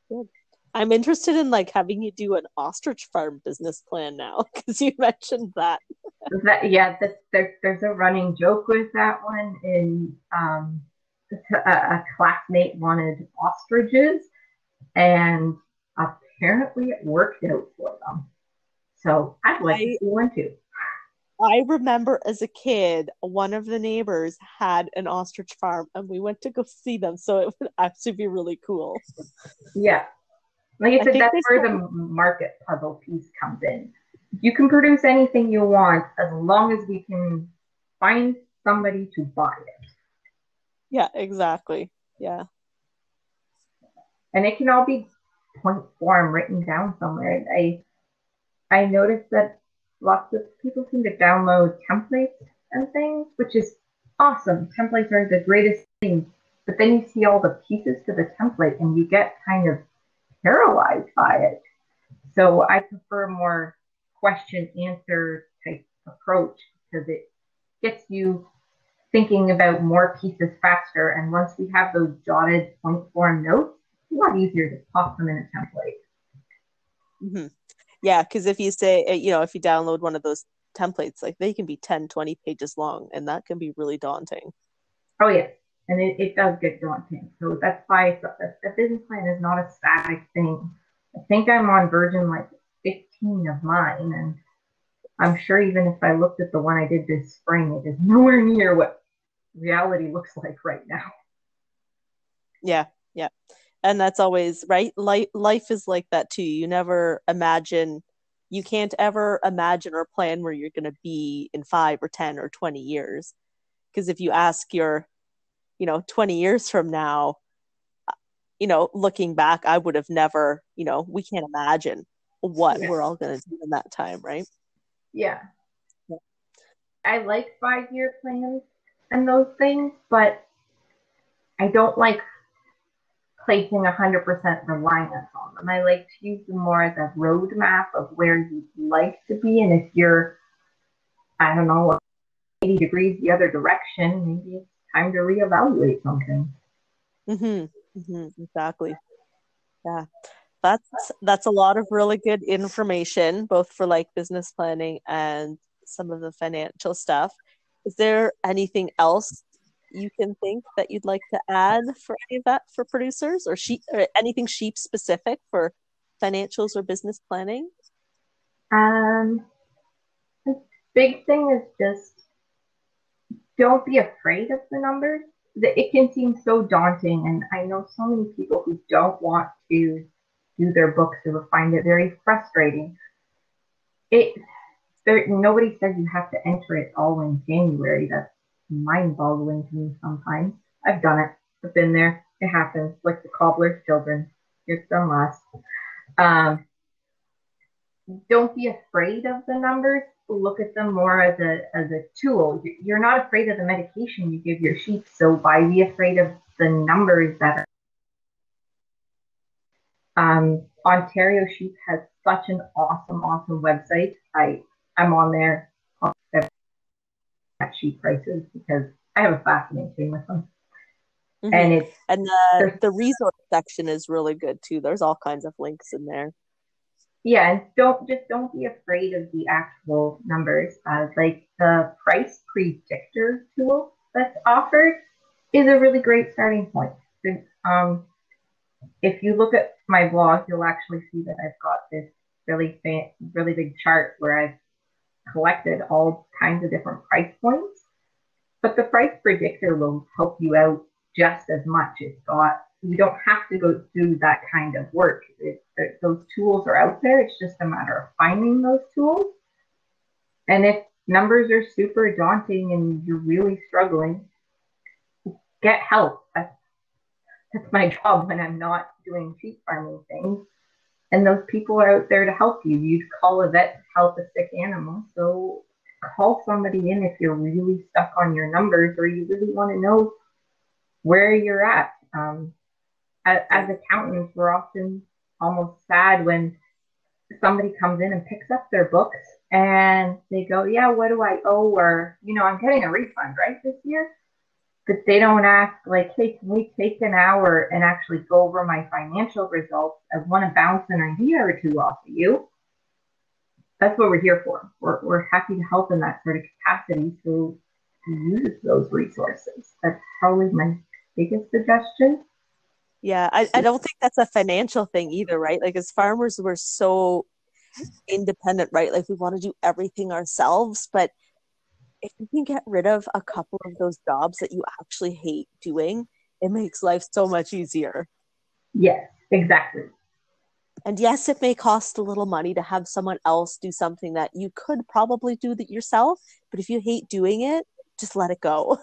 Good. I'm interested in like having you do an ostrich farm business plan now because you mentioned that. that yeah, there, there's a running joke with that one. In um, a, a classmate wanted ostriches, and apparently it worked out for them. So I'd like I, to see one too. I remember as a kid, one of the neighbors had an ostrich farm, and we went to go see them. So it would actually be really cool. Yeah, like I said, that's where the market puzzle piece comes in. You can produce anything you want as long as we can find somebody to buy it. Yeah, exactly. Yeah. And it can all be point form written down somewhere. I I noticed that lots of people seem to download templates and things, which is awesome. Templates are the greatest thing. But then you see all the pieces to the template and you get kind of paralyzed by it. So I prefer a more question answer type approach because it gets you thinking about more pieces faster. And once we have those jotted point form notes, it's a lot easier to pop them in a template. Mm-hmm. Yeah, because if you say, uh, you know, if you download one of those templates, like they can be 10, 20 pages long, and that can be really daunting. Oh, yeah and it, it does get daunting. So that's why a, a business plan is not a static thing. I think I'm on version like 15 of mine, and I'm sure even if I looked at the one I did this spring, it is nowhere near what reality looks like right now. Yeah, yeah. And that's always right. Life, life is like that too. You never imagine, you can't ever imagine or plan where you're going to be in five or 10 or 20 years. Because if you ask your you know 20 years from now uh, you know looking back i would have never you know we can't imagine what yeah. we're all going to do in that time right yeah. yeah i like five year plans and those things but i don't like placing 100% reliance on them i like to use them more as a roadmap of where you'd like to be and if you're i don't know 80 degrees the other direction maybe it's time to reevaluate something. Mm-hmm. mm-hmm. Exactly. Yeah. That's that's a lot of really good information, both for like business planning and some of the financial stuff. Is there anything else you can think that you'd like to add for any of that for producers or sheep or anything sheep specific for financials or business planning? Um, the big thing is just don't be afraid of the numbers. It can seem so daunting, and I know so many people who don't want to do their books or find it very frustrating. It there, nobody says you have to enter it all in January. That's mind-boggling to me sometimes. I've done it. I've been there. It happens. Like the cobbler's children. It's done last. Um, don't be afraid of the numbers look at them more as a as a tool. You're not afraid of the medication you give your sheep, so why be afraid of the numbers that are? Um, Ontario Sheep has such an awesome, awesome website. I I'm on there at sheep prices because I have a fascination with them. Mm-hmm. And it's and the the resource section is really good too. There's all kinds of links in there yeah, and don't just don't be afraid of the actual numbers. Uh, like the price predictor tool that's offered is a really great starting point. Um, if you look at my blog, you'll actually see that I've got this really fan, really big chart where I've collected all kinds of different price points. But the price predictor will help you out just as much. It's got you don't have to go through that kind of work. It, it, those tools are out there. It's just a matter of finding those tools. And if numbers are super daunting and you're really struggling, get help. That's, that's my job when I'm not doing sheep farming things. And those people are out there to help you. You'd call a vet to help a sick animal. So call somebody in if you're really stuck on your numbers or you really want to know where you're at. Um, as, as accountants, we're often almost sad when somebody comes in and picks up their books and they go, Yeah, what do I owe? Or, you know, I'm getting a refund, right, this year? But they don't ask like, hey, can we take an hour and actually go over my financial results? I want to bounce an idea or two off of you. That's what we're here for. We're, we're happy to help in that sort of capacity to use those resources. That's probably my biggest suggestion. Yeah, I, I don't think that's a financial thing either, right? Like as farmers, we're so independent, right? Like we want to do everything ourselves, but if you can get rid of a couple of those jobs that you actually hate doing, it makes life so much easier. Yes, exactly. And yes, it may cost a little money to have someone else do something that you could probably do that yourself, but if you hate doing it, just let it go.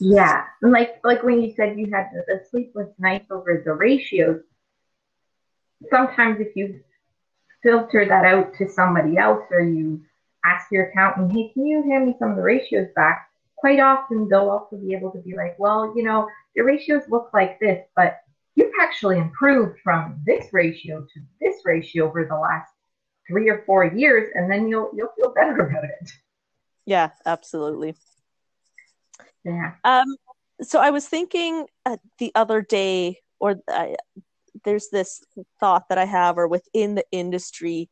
Yeah, like like when you said you had the sleepless nights over the ratios. Sometimes if you filter that out to somebody else or you ask your accountant, hey, can you hand me some of the ratios back? Quite often they'll also be able to be like, well, you know, your ratios look like this, but you've actually improved from this ratio to this ratio over the last three or four years, and then you'll you'll feel better about it. Yeah, absolutely. Yeah. Um. So I was thinking uh, the other day, or uh, there's this thought that I have, or within the industry,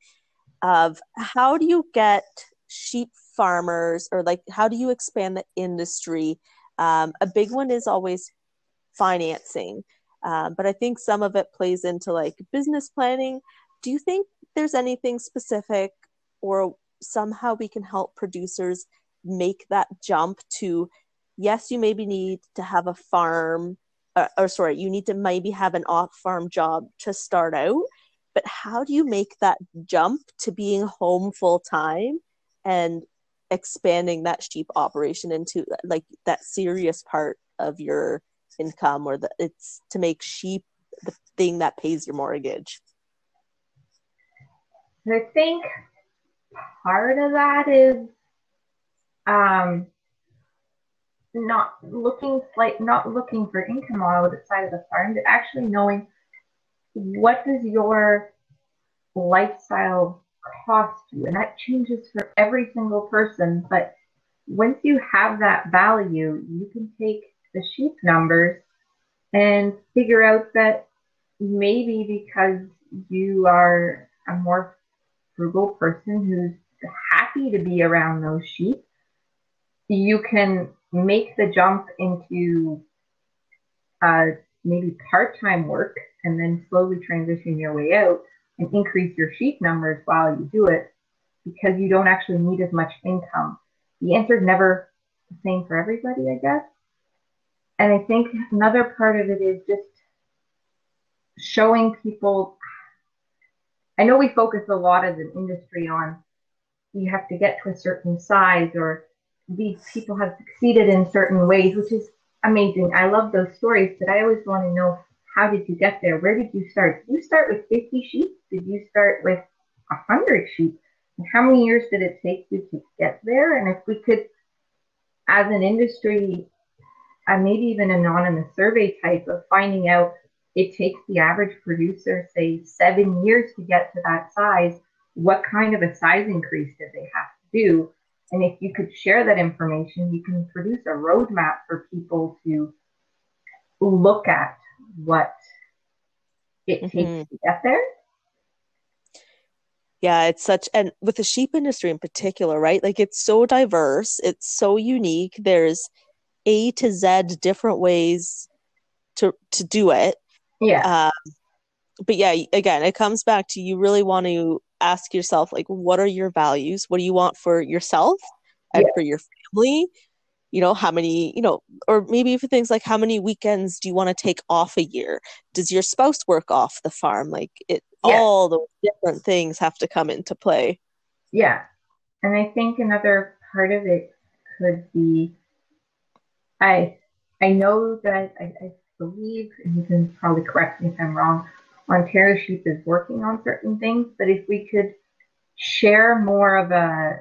of how do you get sheep farmers or like how do you expand the industry? Um, a big one is always financing um, but i think some of it plays into like business planning. Do you think there's anything specific or somehow we can help producers make that jump to yes you maybe need to have a farm uh, or sorry you need to maybe have an off farm job to start out but how do you make that jump to being home full time and expanding that sheep operation into like that serious part of your income or that it's to make sheep the thing that pays your mortgage? I think part of that is um not looking like not looking for income outside of the farm but actually knowing what does your lifestyle cost you? And that changes for every single person. But once you have that value, you can take the sheep numbers and figure out that maybe because you are a more frugal person who's happy to be around those sheep, you can make the jump into uh, maybe part time work and then slowly transition your way out and increase your sheep numbers while you do it because you don't actually need as much income. The answer is never the same for everybody, I guess. And I think another part of it is just showing people. I know we focus a lot as an industry on you have to get to a certain size or these people have succeeded in certain ways, which is amazing. I love those stories, but I always want to know how did you get there? Where did you start? Did you start with 50 sheep? Did you start with 100 sheep? And how many years did it take you to get there? And if we could, as an industry, uh, maybe even anonymous survey type of finding out it takes the average producer, say, seven years to get to that size, what kind of a size increase did they have to do? And if you could share that information, you can produce a roadmap for people to look at what it takes mm-hmm. to get there. Yeah, it's such, and with the sheep industry in particular, right? Like it's so diverse, it's so unique. There's A to Z different ways to to do it. Yeah. Um, but yeah, again, it comes back to you really want to ask yourself, like, what are your values? What do you want for yourself and yeah. for your family? You know how many you know or maybe for things like how many weekends do you want to take off a year? Does your spouse work off the farm? Like it yeah. all the different things have to come into play. Yeah. And i think another part of it could be i i know that i, I believe and you can probably correct me if i'm wrong ontario sheep is working on certain things but if we could share more of a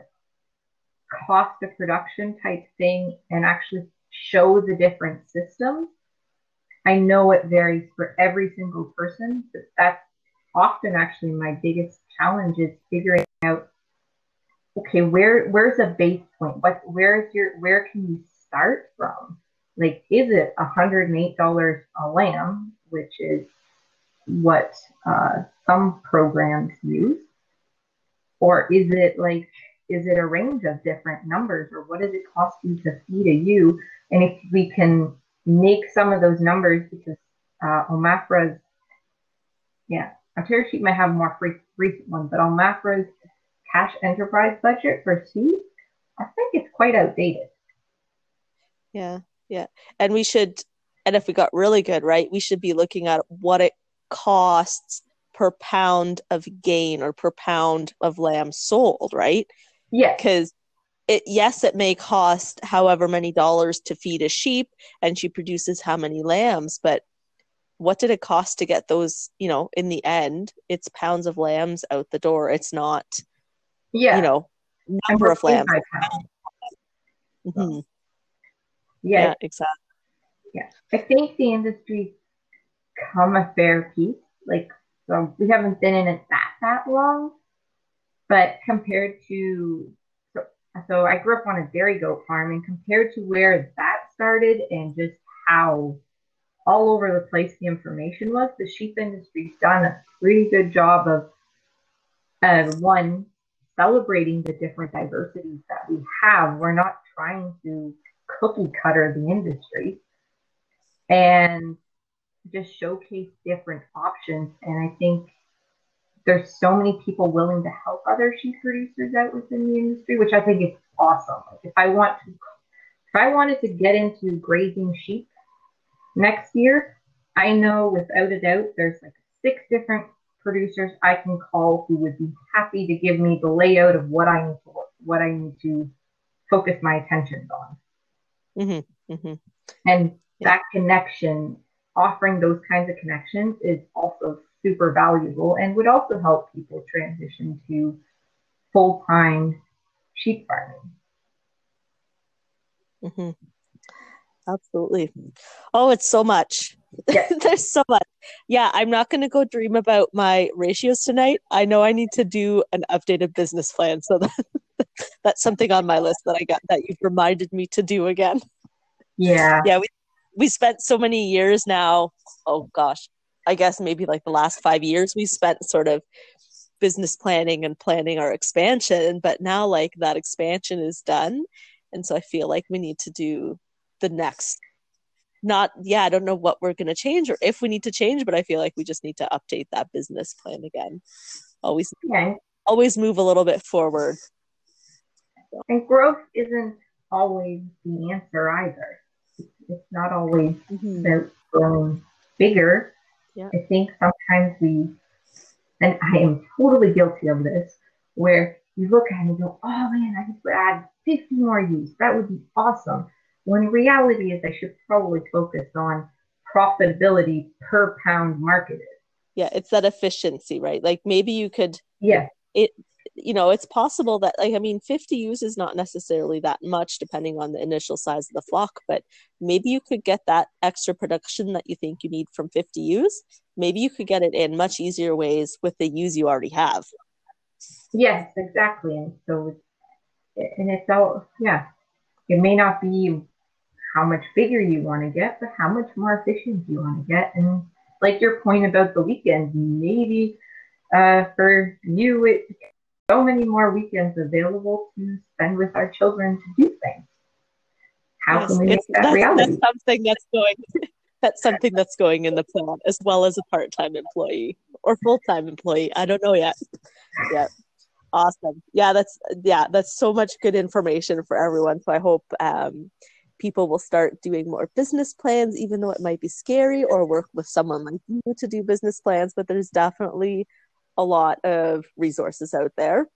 cost of production type thing and actually show the different systems. I know it varies for every single person, but that's often actually my biggest challenge is figuring out okay, where where's a base point? What where is your where can you start from? Like, is it $108 a lamb, which is what uh, some programs use? Or is it like, is it a range of different numbers or what does it cost you to feed a ewe? And if we can make some of those numbers because uh, OMAFRA's, yeah, Ontario Sheep might have more free, recent ones, but OMAFRA's cash enterprise budget for seed, I think it's quite outdated. Yeah, yeah. And we should, and if we got really good, right, we should be looking at what it costs per pound of gain or per pound of lamb sold, right? Yeah. Because it yes, it may cost however many dollars to feed a sheep and she produces how many lambs, but what did it cost to get those, you know, in the end, it's pounds of lambs out the door. It's not Yeah. you know, number of lambs. Mhm. Yeah, Yeah, exactly. yeah. I think the industry's come a fair piece. Like, so we haven't been in it that that long, but compared to so, so I grew up on a dairy goat farm, and compared to where that started and just how all over the place the information was, the sheep industry's done a pretty good job of uh, one celebrating the different diversities that we have. We're not trying to cookie cutter the industry and just showcase different options. And I think there's so many people willing to help other sheep producers out within the industry, which I think is awesome. Like if I want to, if I wanted to get into grazing sheep next year, I know without a doubt there's like six different producers I can call who would be happy to give me the layout of what I need to what I need to focus my attention on. Mm-hmm. Mm-hmm. And that connection, offering those kinds of connections is also super valuable and would also help people transition to full time sheep farming. Mm-hmm. Absolutely. Oh, it's so much. Yeah. There's so much. Yeah, I'm not going to go dream about my ratios tonight. I know I need to do an updated business plan, so that, that's something on my list that I got that you've reminded me to do again. Yeah. Yeah, we we spent so many years now. Oh gosh, I guess maybe like the last five years we spent sort of business planning and planning our expansion, but now like that expansion is done, and so I feel like we need to do the next. Not yeah, I don't know what we're going to change or if we need to change, but I feel like we just need to update that business plan again. Always Yeah. always move a little bit forward. And growth isn't always the answer either. It's, it's not always mm-hmm. about growing bigger. Yeah. I think sometimes we, and I am totally guilty of this, where you look at it and go, oh man, I could add 50 more ewes. That would be awesome. When reality is I should probably focus on profitability per pound marketed. Yeah, it's that efficiency, right? Like maybe you could Yeah. You know, it's possible that, like, I mean, 50 ewes is not necessarily that much depending on the initial size of the flock, but maybe you could get that extra production that you think you need from 50 ewes. Maybe you could get it in much easier ways with the ewes you already have. Yes, exactly. And so, and it's all, yeah, it may not be how much bigger you want to get, but how much more efficient you want to get. And like your point about the weekend, maybe uh, for you, it so many more weekends available to spend with our children to do things. How Yes, can we make it's- that that's, reality? that's something that's going. That's something that's going in the plan, as well as a part-time employee or full-time employee. I don't know yet. Yeah, awesome. Yeah, that's yeah, that's so much good information for everyone. So I hope um, people will start doing more business plans, even though it might be scary, or work with someone like you to do business plans. But there's definitely a lot of resources out there.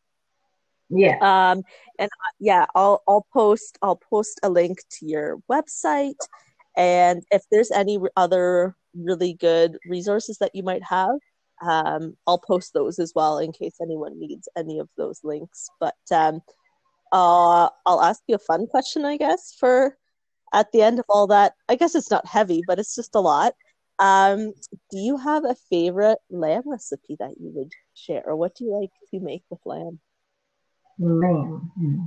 Yeah. Um, and uh, yeah, I'll I'll post I'll post a link to your website, and if there's any other really good resources that you might have, um, I'll post those as well in case anyone needs any of those links. But um, uh, I'll ask you a fun question, I guess, for at the end of all that. I guess it's not heavy, but it's just a lot. Um, do you have a favorite lamb recipe that you would share, or what do you like to make with lamb? lamb. Hmm.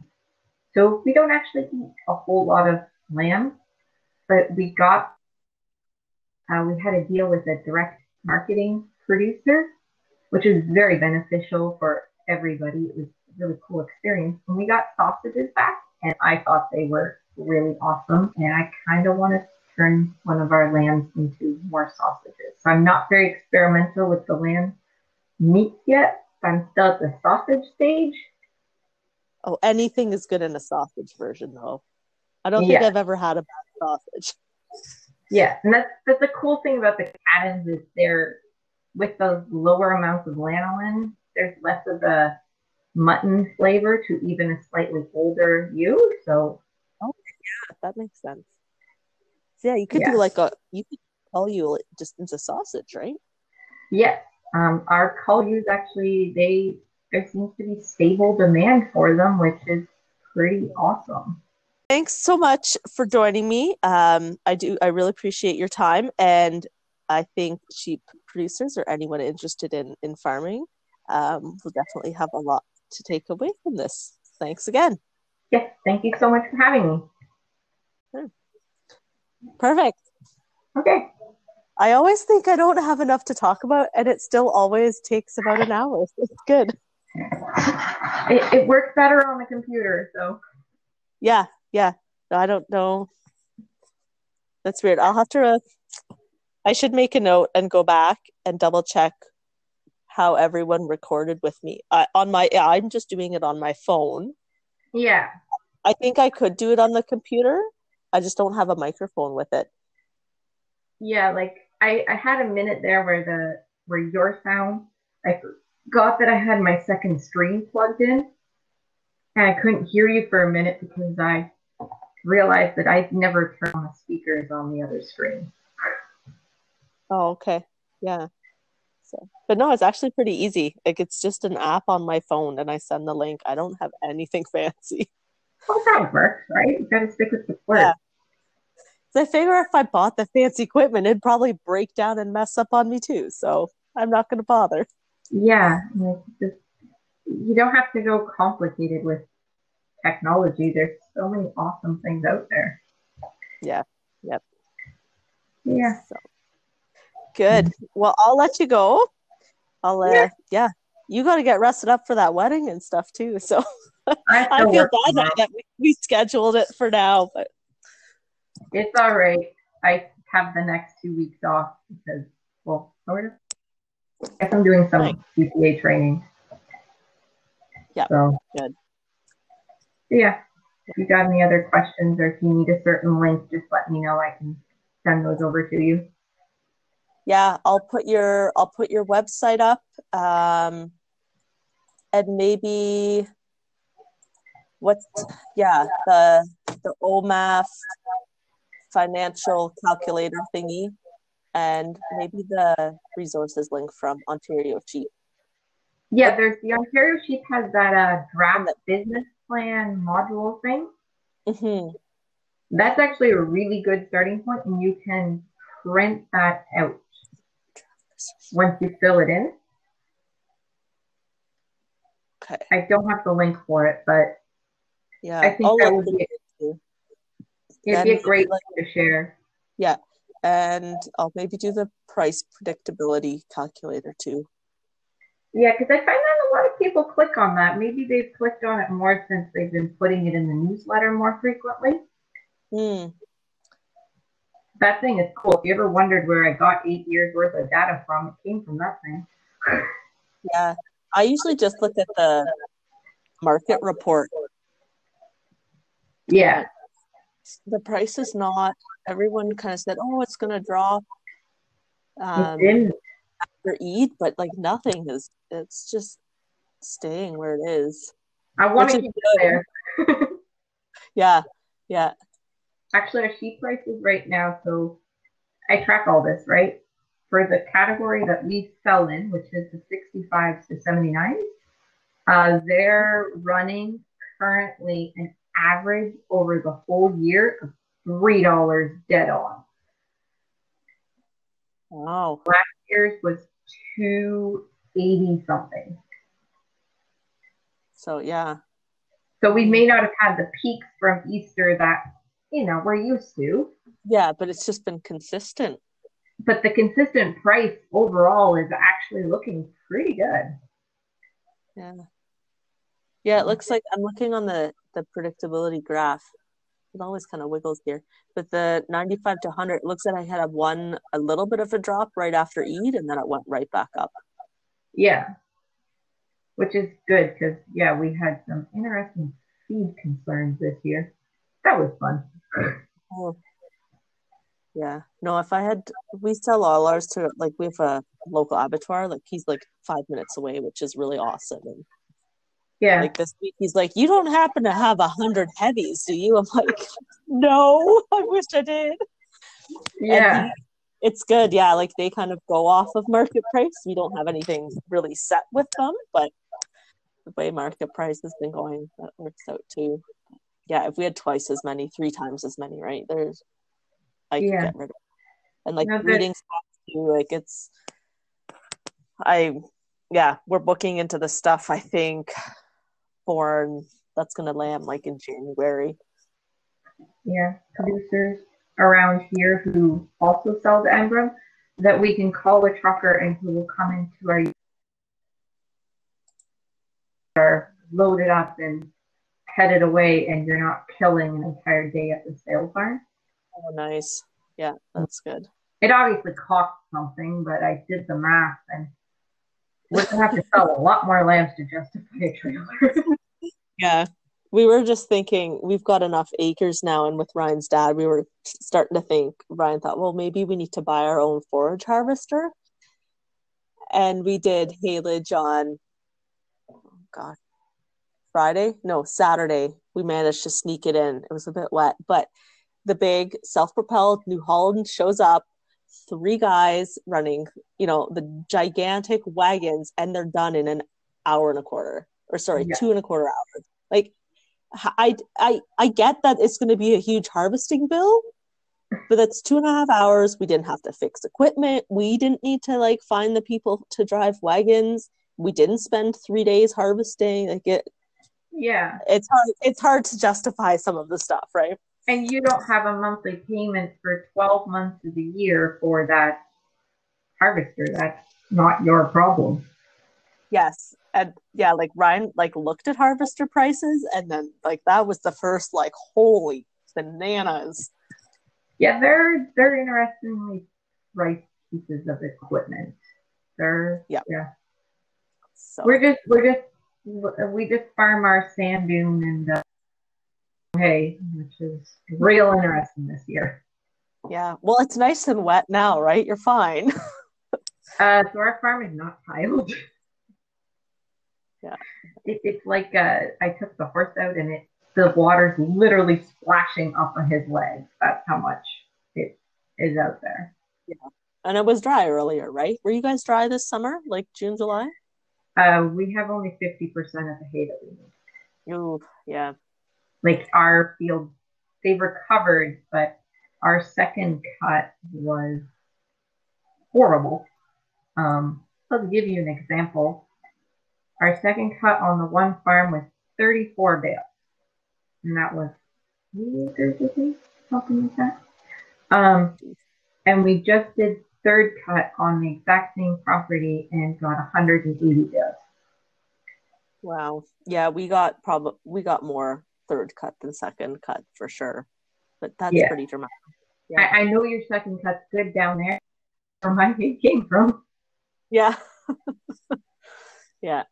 So we don't actually eat a whole lot of lamb, but we got uh, we had a deal with a direct marketing producer, which is very beneficial for everybody. It was a really cool experience. And we got sausages back, and I thought they were really awesome. And I kind of want to turn one of our lambs into more sausages. So I'm not very experimental with the lamb meats yet. I'm still at the sausage stage. Oh, anything is good in a sausage version, though. I don't think Yeah. I've ever had a bad sausage. Yeah, and that's that's the cool thing about the Katahdins is they're with those lower amounts of lanolin, there's less of the mutton flavor to even a slightly older ewe. So oh yeah, That makes sense. Yeah, you could Yeah. do like a you could call you just into sausage, right? yes, um, our Cullus actually they there seems to be stable demand for them, which is pretty awesome. Thanks so much for joining me. Um, I do I really appreciate your time and I think sheep producers or anyone interested in in farming um, will definitely have a lot to take away from this. Thanks again. Yes, thank you so much for having me. Perfect. Okay. I always think I don't have enough to talk about, and it still always takes about an hour. It's good. It, it works better on the computer, so Yeah, yeah. No, I don't know. That's weird. I'll have to. Uh, I should make a note and go back and double check how everyone recorded with me. I, on my, I'm just doing it on my phone. yeah. I think I could do it on the computer. I just don't have a microphone with it. Yeah, like I, I had a minute there where the where your sound I got that I had my second screen plugged in and I couldn't hear you for a minute because I realized that I'd never turned on the speakers on the other screen. Oh, okay. Yeah. So, but no, it's actually pretty easy. Like it's just an app on my phone and I send the link. I don't have anything fancy. Well that works, right? You gotta stick with the word. Yeah. So I figure if I bought the fancy equipment, it'd probably break down and mess up on me too. So I'm not going to bother. Yeah, you don't have to go complicated with technology. There's so many awesome things out there. Yeah. Yep. Yeah. So good. Well, I'll let you go. I'll, uh, yeah. Yeah. You got to get rested up for that wedding and stuff too. So I, I feel bad now that we, we scheduled it for now, but It's all right. I have the next two weeks off because, well, sort of. I guess I'm doing some Right. CPA training. Yeah, So good. Yeah. If you got any other questions or if you need a certain link, just let me know. I can send those over to you. yeah, I'll put your I'll put your website up, um, and maybe what's yeah the the OMAF financial calculator thingy, and maybe the resources link from Ontario Sheep. Yeah, there's the Ontario Sheep has that uh, draft business plan module thing. Mm-hmm. That's actually a really good starting point, and you can print that out once you fill it in. Okay, I don't have the link for it, but yeah, I think I'll that would be it. It'd be a great like- to share. Yeah. And I'll maybe do the price predictability calculator too. Yeah, because I find that a lot of people click on that. Maybe they've clicked on it more since they've been putting it in the newsletter more frequently. Hmm. That thing is cool. If you ever wondered where I got eight years worth of data from, it came from that thing. Yeah, I usually just look at the market report. Yeah, The price is not. Everyone kind of said, "Oh, it's going to drop." Um, for Eid, but like nothing is. It's just staying where it is. I want to keep it there. Yeah, yeah. Actually, our sheet prices right now, so I track all this, right? For the category that we sell in, which is the 65s to 79s, uh, they're running currently an average over the whole year of $3 dead on. Wow. Last year's was 280 something. So yeah, So we may not have had the peaks from Easter that you know, we're used to. Yeah, but it's just been consistent. But the consistent price overall is actually looking pretty good. Yeah. Yeah, it looks like I'm looking on the the predictability graph. It always kind of wiggles here. But the 95 to 100 looks like I had a one a little bit of a drop right after Eid and then it went right back up. Yeah. Which is good because yeah, we had some interesting feed concerns this year. That was fun. Oh. Yeah. No, if I had we sell all ours to like we have a local abattoir, like he's like five minutes away, which is really awesome. And Yeah. like this week he's like, You don't happen to have a hundred heavies, do you? I'm like, No, I wish I did. yeah. It's good, yeah. Like they kind of go off of market price. We don't have anything really set with them, but the way market price has been going, that works out too. Yeah, if we had twice as many, three times as many, right? There's I could Yeah. get rid of and like No, that- breeding spots too, like it's I yeah, we're booking into the stuff I think born that's gonna land like in January. yeah, producers around here who also sell the embryo that we can call a trucker and who will come into our are loaded up and headed away and you're not killing an entire day at the sale barn. Oh nice. Yeah, that's good. It obviously costs something, but I did the math and we're gonna have to sell a lot more lambs to justify a trailer. Yeah. We were just thinking we've got enough acres now, and with Ryan's dad, we were starting to think Ryan thought, well, maybe we need to buy our own forage harvester. And we did haylage on oh God, Friday? No, Saturday. We managed to sneak it in. It was a bit wet, but the big self-propelled New Holland shows up, three guys running, you know, the gigantic wagons, and they're done in an hour and a quarter. Or sorry, Yeah. two and a quarter hours. Like I I I get that it's going to be a huge harvesting bill, but that's two and a half hours. We didn't have to fix equipment. We didn't need to like find the people to drive wagons. We didn't spend three days harvesting. Like it, yeah. it's hard. It's hard to justify some of the stuff, right? And you don't have a monthly payment for 12 months of the year for that harvester. That's not your problem. Yes, and yeah, like Ryan like looked at harvester prices, and then like that was the first like holy bananas. Yeah, they're they're interestingly priced pieces of equipment. They're Yeah. yeah. So We're just we're just we just farm our sand dune and uh, hay, which is real interesting this year. yeah, well, it's nice and wet now, right? You're fine. Uh, so our farm is not tiled. Yeah. It, it's like uh, I took the horse out and it the water's literally splashing up on his legs. That's how much it is out there. Yeah. And it was dry earlier, right? Were you guys dry this summer, like June, July? Uh, we have only fifty percent of the hay that we need. Ooh, yeah. Like our field, they recovered, but our second cut was horrible. Um, to give you an example, our second cut on the one farm was 34 bales. And that was three acres, that. Um, and we just did third cut on the exact same property and got 180 bales. Wow. Yeah, we got probably we got more third cut than second cut for sure. But that's Yeah. pretty dramatic. I, I know your second cut's good down there where my hay came from. Yeah. yeah.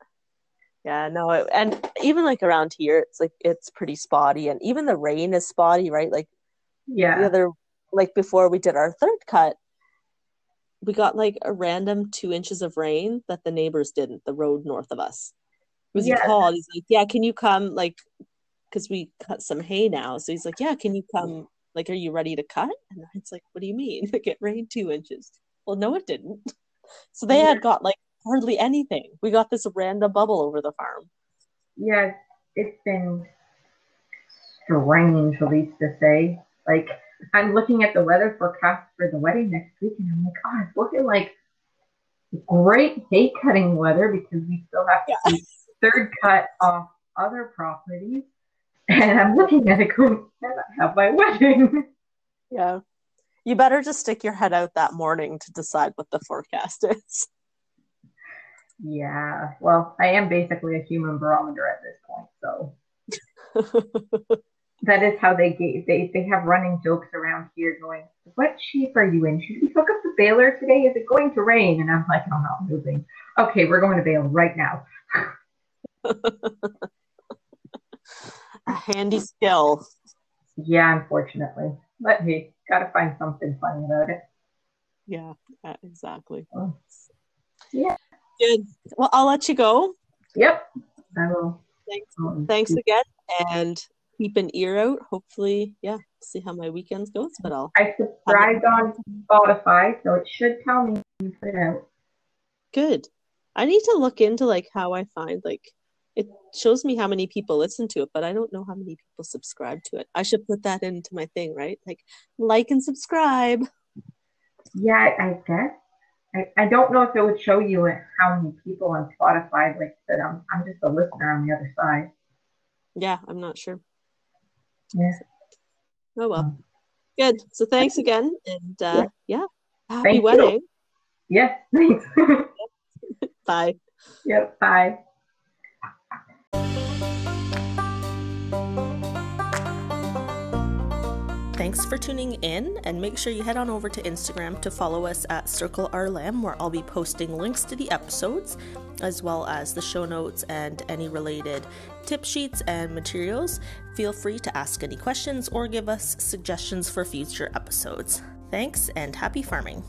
Yeah, no, it, and even like around here, it's like it's pretty spotty, and even the rain is spotty, right? Like yeah, the other, like before we did our third cut, we got like a random two inches of rain that the neighbors didn't, the road north of us. It was Yeah. called. He's like, Yeah, can you come? Like, because we cut some hay now. So he's like, Yeah, can you come? Like, are you ready to cut? And it's like, What do you mean? Like, it rained two inches. Well, no, it didn't. So they had got like hardly anything. We got this random bubble over the farm. Yeah, it's been strange, at least to say. Like, I'm looking at the weather forecast for the wedding next week, and I'm like, oh, it's looking like great hay cutting weather because we still have to Yeah. do third cut off other properties. And I'm looking at it going, "Can I have my wedding. Yeah. You better just stick your head out that morning to decide what the forecast is. Yeah, well, I am basically a human barometer at this point, so that is how they gauge. They they have running jokes around here going, "What sheep are you in? Should we hook up the baler today? Is it going to rain?" And I'm like, "I'm not moving. Okay, we're going to bale right now." A handy skill. Yeah, unfortunately, but hey, gotta find something funny about it. Yeah, uh, exactly. Oh. Yeah. Good. Well, I'll let you go. Yep, I will. Thanks. um, Thanks again, and keep an ear out. Hopefully, yeah, see how my weekends goes. But I'll I subscribed on Spotify, so it should tell me when you put it out. good. I need to look into like how I find like it shows me how many people listen to it, but I don't know how many people subscribe to it. I should put that into my thing, right? Like like and subscribe. Yeah, I guess. I, I don't know if it would show you how many people on Spotify. Like I said, I'm, I'm just a listener on the other side. Yeah, I'm not sure. Yeah. Oh well. Good. So thanks again, and uh, yeah, happy Thank you. wedding. Yeah, thanks. Bye. yep, bye. Thanks for tuning in, and make sure you head on over to Instagram to follow us at Circle Lamb, where I'll be posting links to the episodes, as well as the show notes and any related tip sheets and materials. Feel free to ask any questions or give us suggestions for future episodes. Thanks, and happy farming!